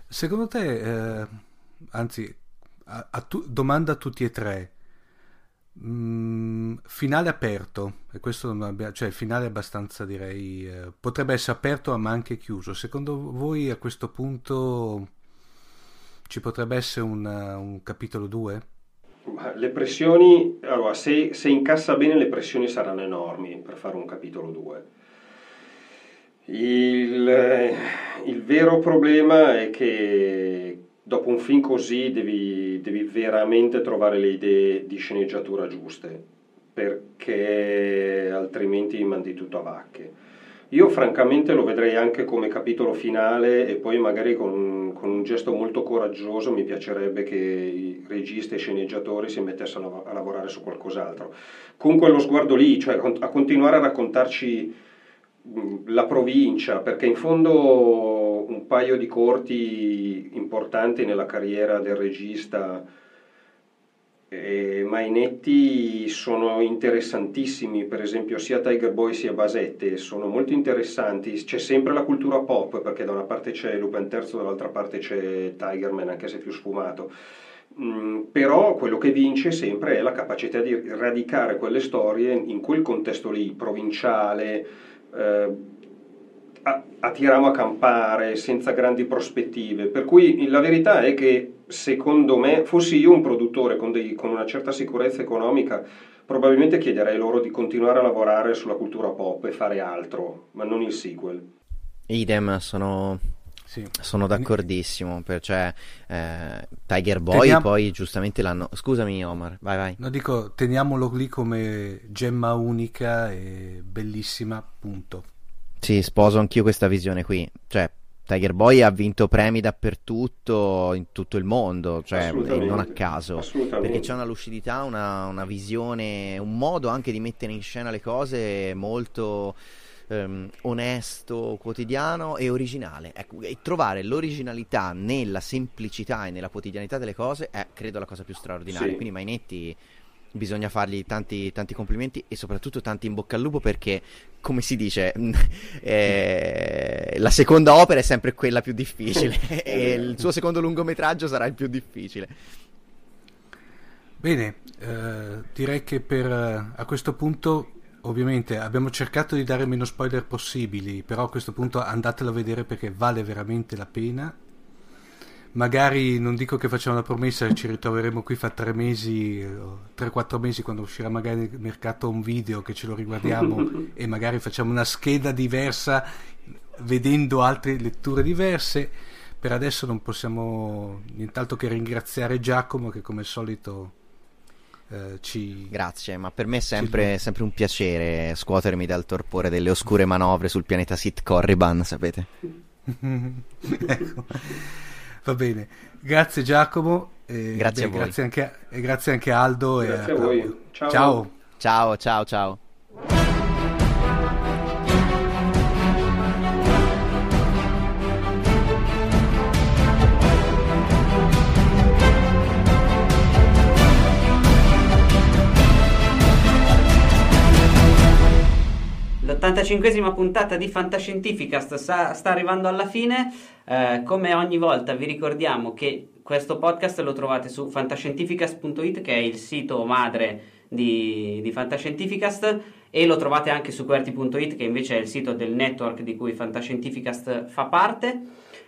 Secondo te, eh, anzi, a, a tu, domanda a tutti e tre. Mm, finale aperto, e questo non abbia, cioè finale abbastanza direi eh, potrebbe essere aperto ma anche chiuso. Secondo voi a questo punto ci potrebbe essere un, un capitolo 2?
Le pressioni, allora, se, se, incassa bene le pressioni saranno enormi per fare un capitolo 2. Il, il vero problema è che dopo un film così devi, devi veramente trovare le idee di sceneggiatura giuste, perché altrimenti mandi tutto a vacche. Io francamente lo vedrei anche come capitolo finale e poi magari con, con, un gesto molto coraggioso mi piacerebbe che i registi e i sceneggiatori si mettessero a, lavorare su qualcos'altro. Con quello sguardo lì, cioè a continuare a raccontarci la provincia, perché in fondo un paio di corti importanti nella carriera del regista eh, Mainetti sono interessantissimi, per esempio sia Tiger Boy sia Basette sono molto interessanti, c'è sempre la cultura pop perché da una parte c'è Lupin III, dall'altra parte c'è Tigerman anche se più sfumato. Mm, però quello che vince sempre è la capacità di radicare quelle storie in quel contesto lì, provinciale, eh, a, a tiramo a campare senza grandi prospettive. Per cui la verità è che secondo me, fossi io un produttore con, dei, con una certa sicurezza economica, probabilmente chiederei loro di continuare a lavorare sulla cultura pop e fare altro, ma non il sequel.
Idem, sono, sì. sono d'accordissimo. Per, cioè, eh, Tiger Boy Teniamo... poi giustamente l'hanno. Scusami, Omar, vai, vai.
No, dico, teniamolo lì come gemma unica e bellissima, punto.
Sì, sposo anch'io questa visione qui. Cioè, Tiger Boy ha vinto premi dappertutto in tutto il mondo, cioè non a caso, perché c'è una lucidità, una, una, visione, un modo anche di mettere in scena le cose molto ehm, onesto, quotidiano e originale. Ecco, e trovare l'originalità nella semplicità e nella quotidianità delle cose è credo la cosa più straordinaria. Sì. Quindi Mainetti bisogna fargli tanti, tanti, complimenti e soprattutto tanti in bocca al lupo perché, come si dice, eh, la seconda opera è sempre quella più difficile e il suo secondo lungometraggio sarà il più difficile.
Bene, eh, direi che per, eh, a questo punto ovviamente abbiamo cercato di dare meno spoiler possibili, però a questo punto andatelo a vedere perché vale veramente la pena magari non dico che facciamo una promessa ci ritroveremo qui fra tre mesi, tre quattro mesi quando uscirà magari nel mercato un video che ce lo riguardiamo e magari facciamo una scheda diversa vedendo altre letture diverse. Per adesso non possiamo nient'altro che ringraziare Giacomo che come al solito eh, ci...
Grazie, ma per me è sempre, sempre, un piacere scuotermi dal torpore delle oscure manovre sul pianeta Sith Corriban, sapete?
ecco. Va bene, grazie Giacomo.
E, grazie beh, a voi.
Grazie anche, e grazie anche Aldo.
Grazie e a, a voi.
Ciao. Ciao,
ciao, ciao. ciao.
L'85esima puntata di Fantascientificast sta, sta arrivando alla fine. Eh, come ogni volta vi ricordiamo che questo podcast lo trovate su fantascientificast.it che è il sito madre di, di Fantascientificast e lo trovate anche su QWERTY.it che invece è il sito del network di cui Fantascientificast fa parte.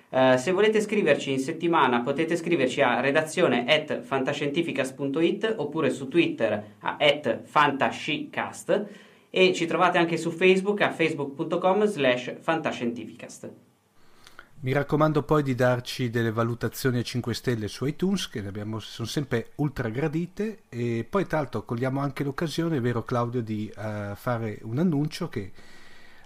Uh, se volete scriverci in settimana potete scriverci a redazione at fantascientificast.it oppure su Twitter a at fantascicast e ci trovate anche su Facebook a facebook.com slash fantascientificast.
Mi raccomando poi di darci delle valutazioni a 5 stelle su iTunes, che abbiamo, sono sempre ultra gradite. E poi, tra l'altro, cogliamo anche l'occasione, vero Claudio, di uh, fare un annuncio che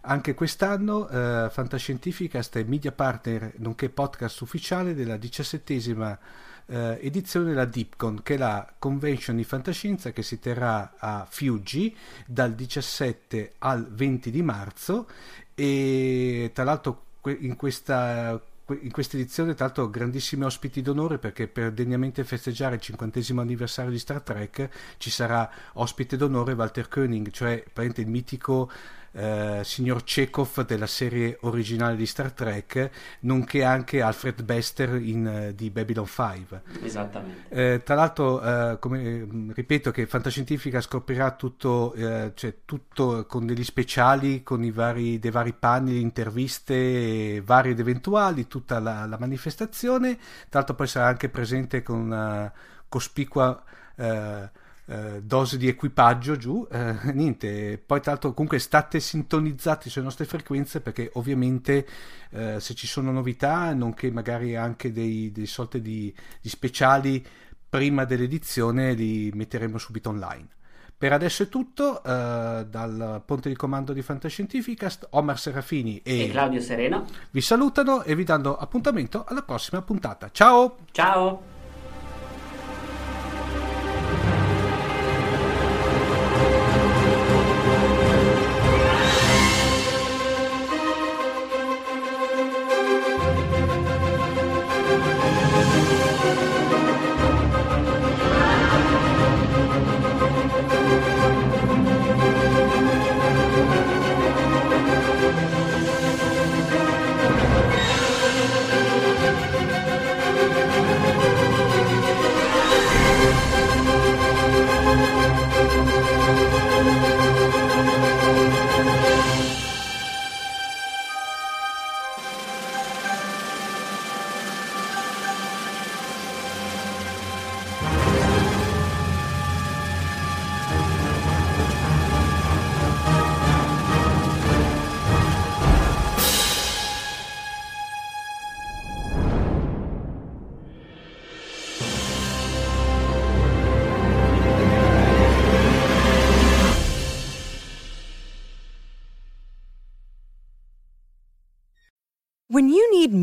anche quest'anno uh, Fantascientificast è media partner, nonché podcast ufficiale della diciassettesima eh, edizione della DeepCon, che è la convention di fantascienza che si terrà a Fiuggi dal 17 al 20 di marzo. E tra l'altro in questa in questa edizione, tra l'altro, grandissimi ospiti d'onore perché per degnamente festeggiare il cinquantesimo anniversario di Star Trek ci sarà ospite d'onore Walter Koenig, cioè il mitico eh, signor Chekhov della serie originale di Star Trek, nonché anche Alfred Bester in, uh, di Babylon 5.
Esattamente.
Eh, tra l'altro, eh, come, mm, ripeto che Fantascientifica scoprirà tutto, eh, cioè, tutto con degli speciali, con i vari, dei vari panni, interviste varie ed eventuali, tutta la, la manifestazione. Tra l'altro poi sarà anche presente con una cospicua eh, dose di equipaggio giù, eh, niente, poi tra l'altro comunque state sintonizzati sulle nostre frequenze perché ovviamente eh, se ci sono novità, nonché magari anche dei, dei sorte di, di speciali prima dell'edizione li metteremo subito online. Per adesso è tutto, uh, dal ponte di comando di Fantascientificast, Omar Serafini e,
e, Claudio Serena
vi salutano e vi danno appuntamento alla prossima puntata. Ciao!
Ciao!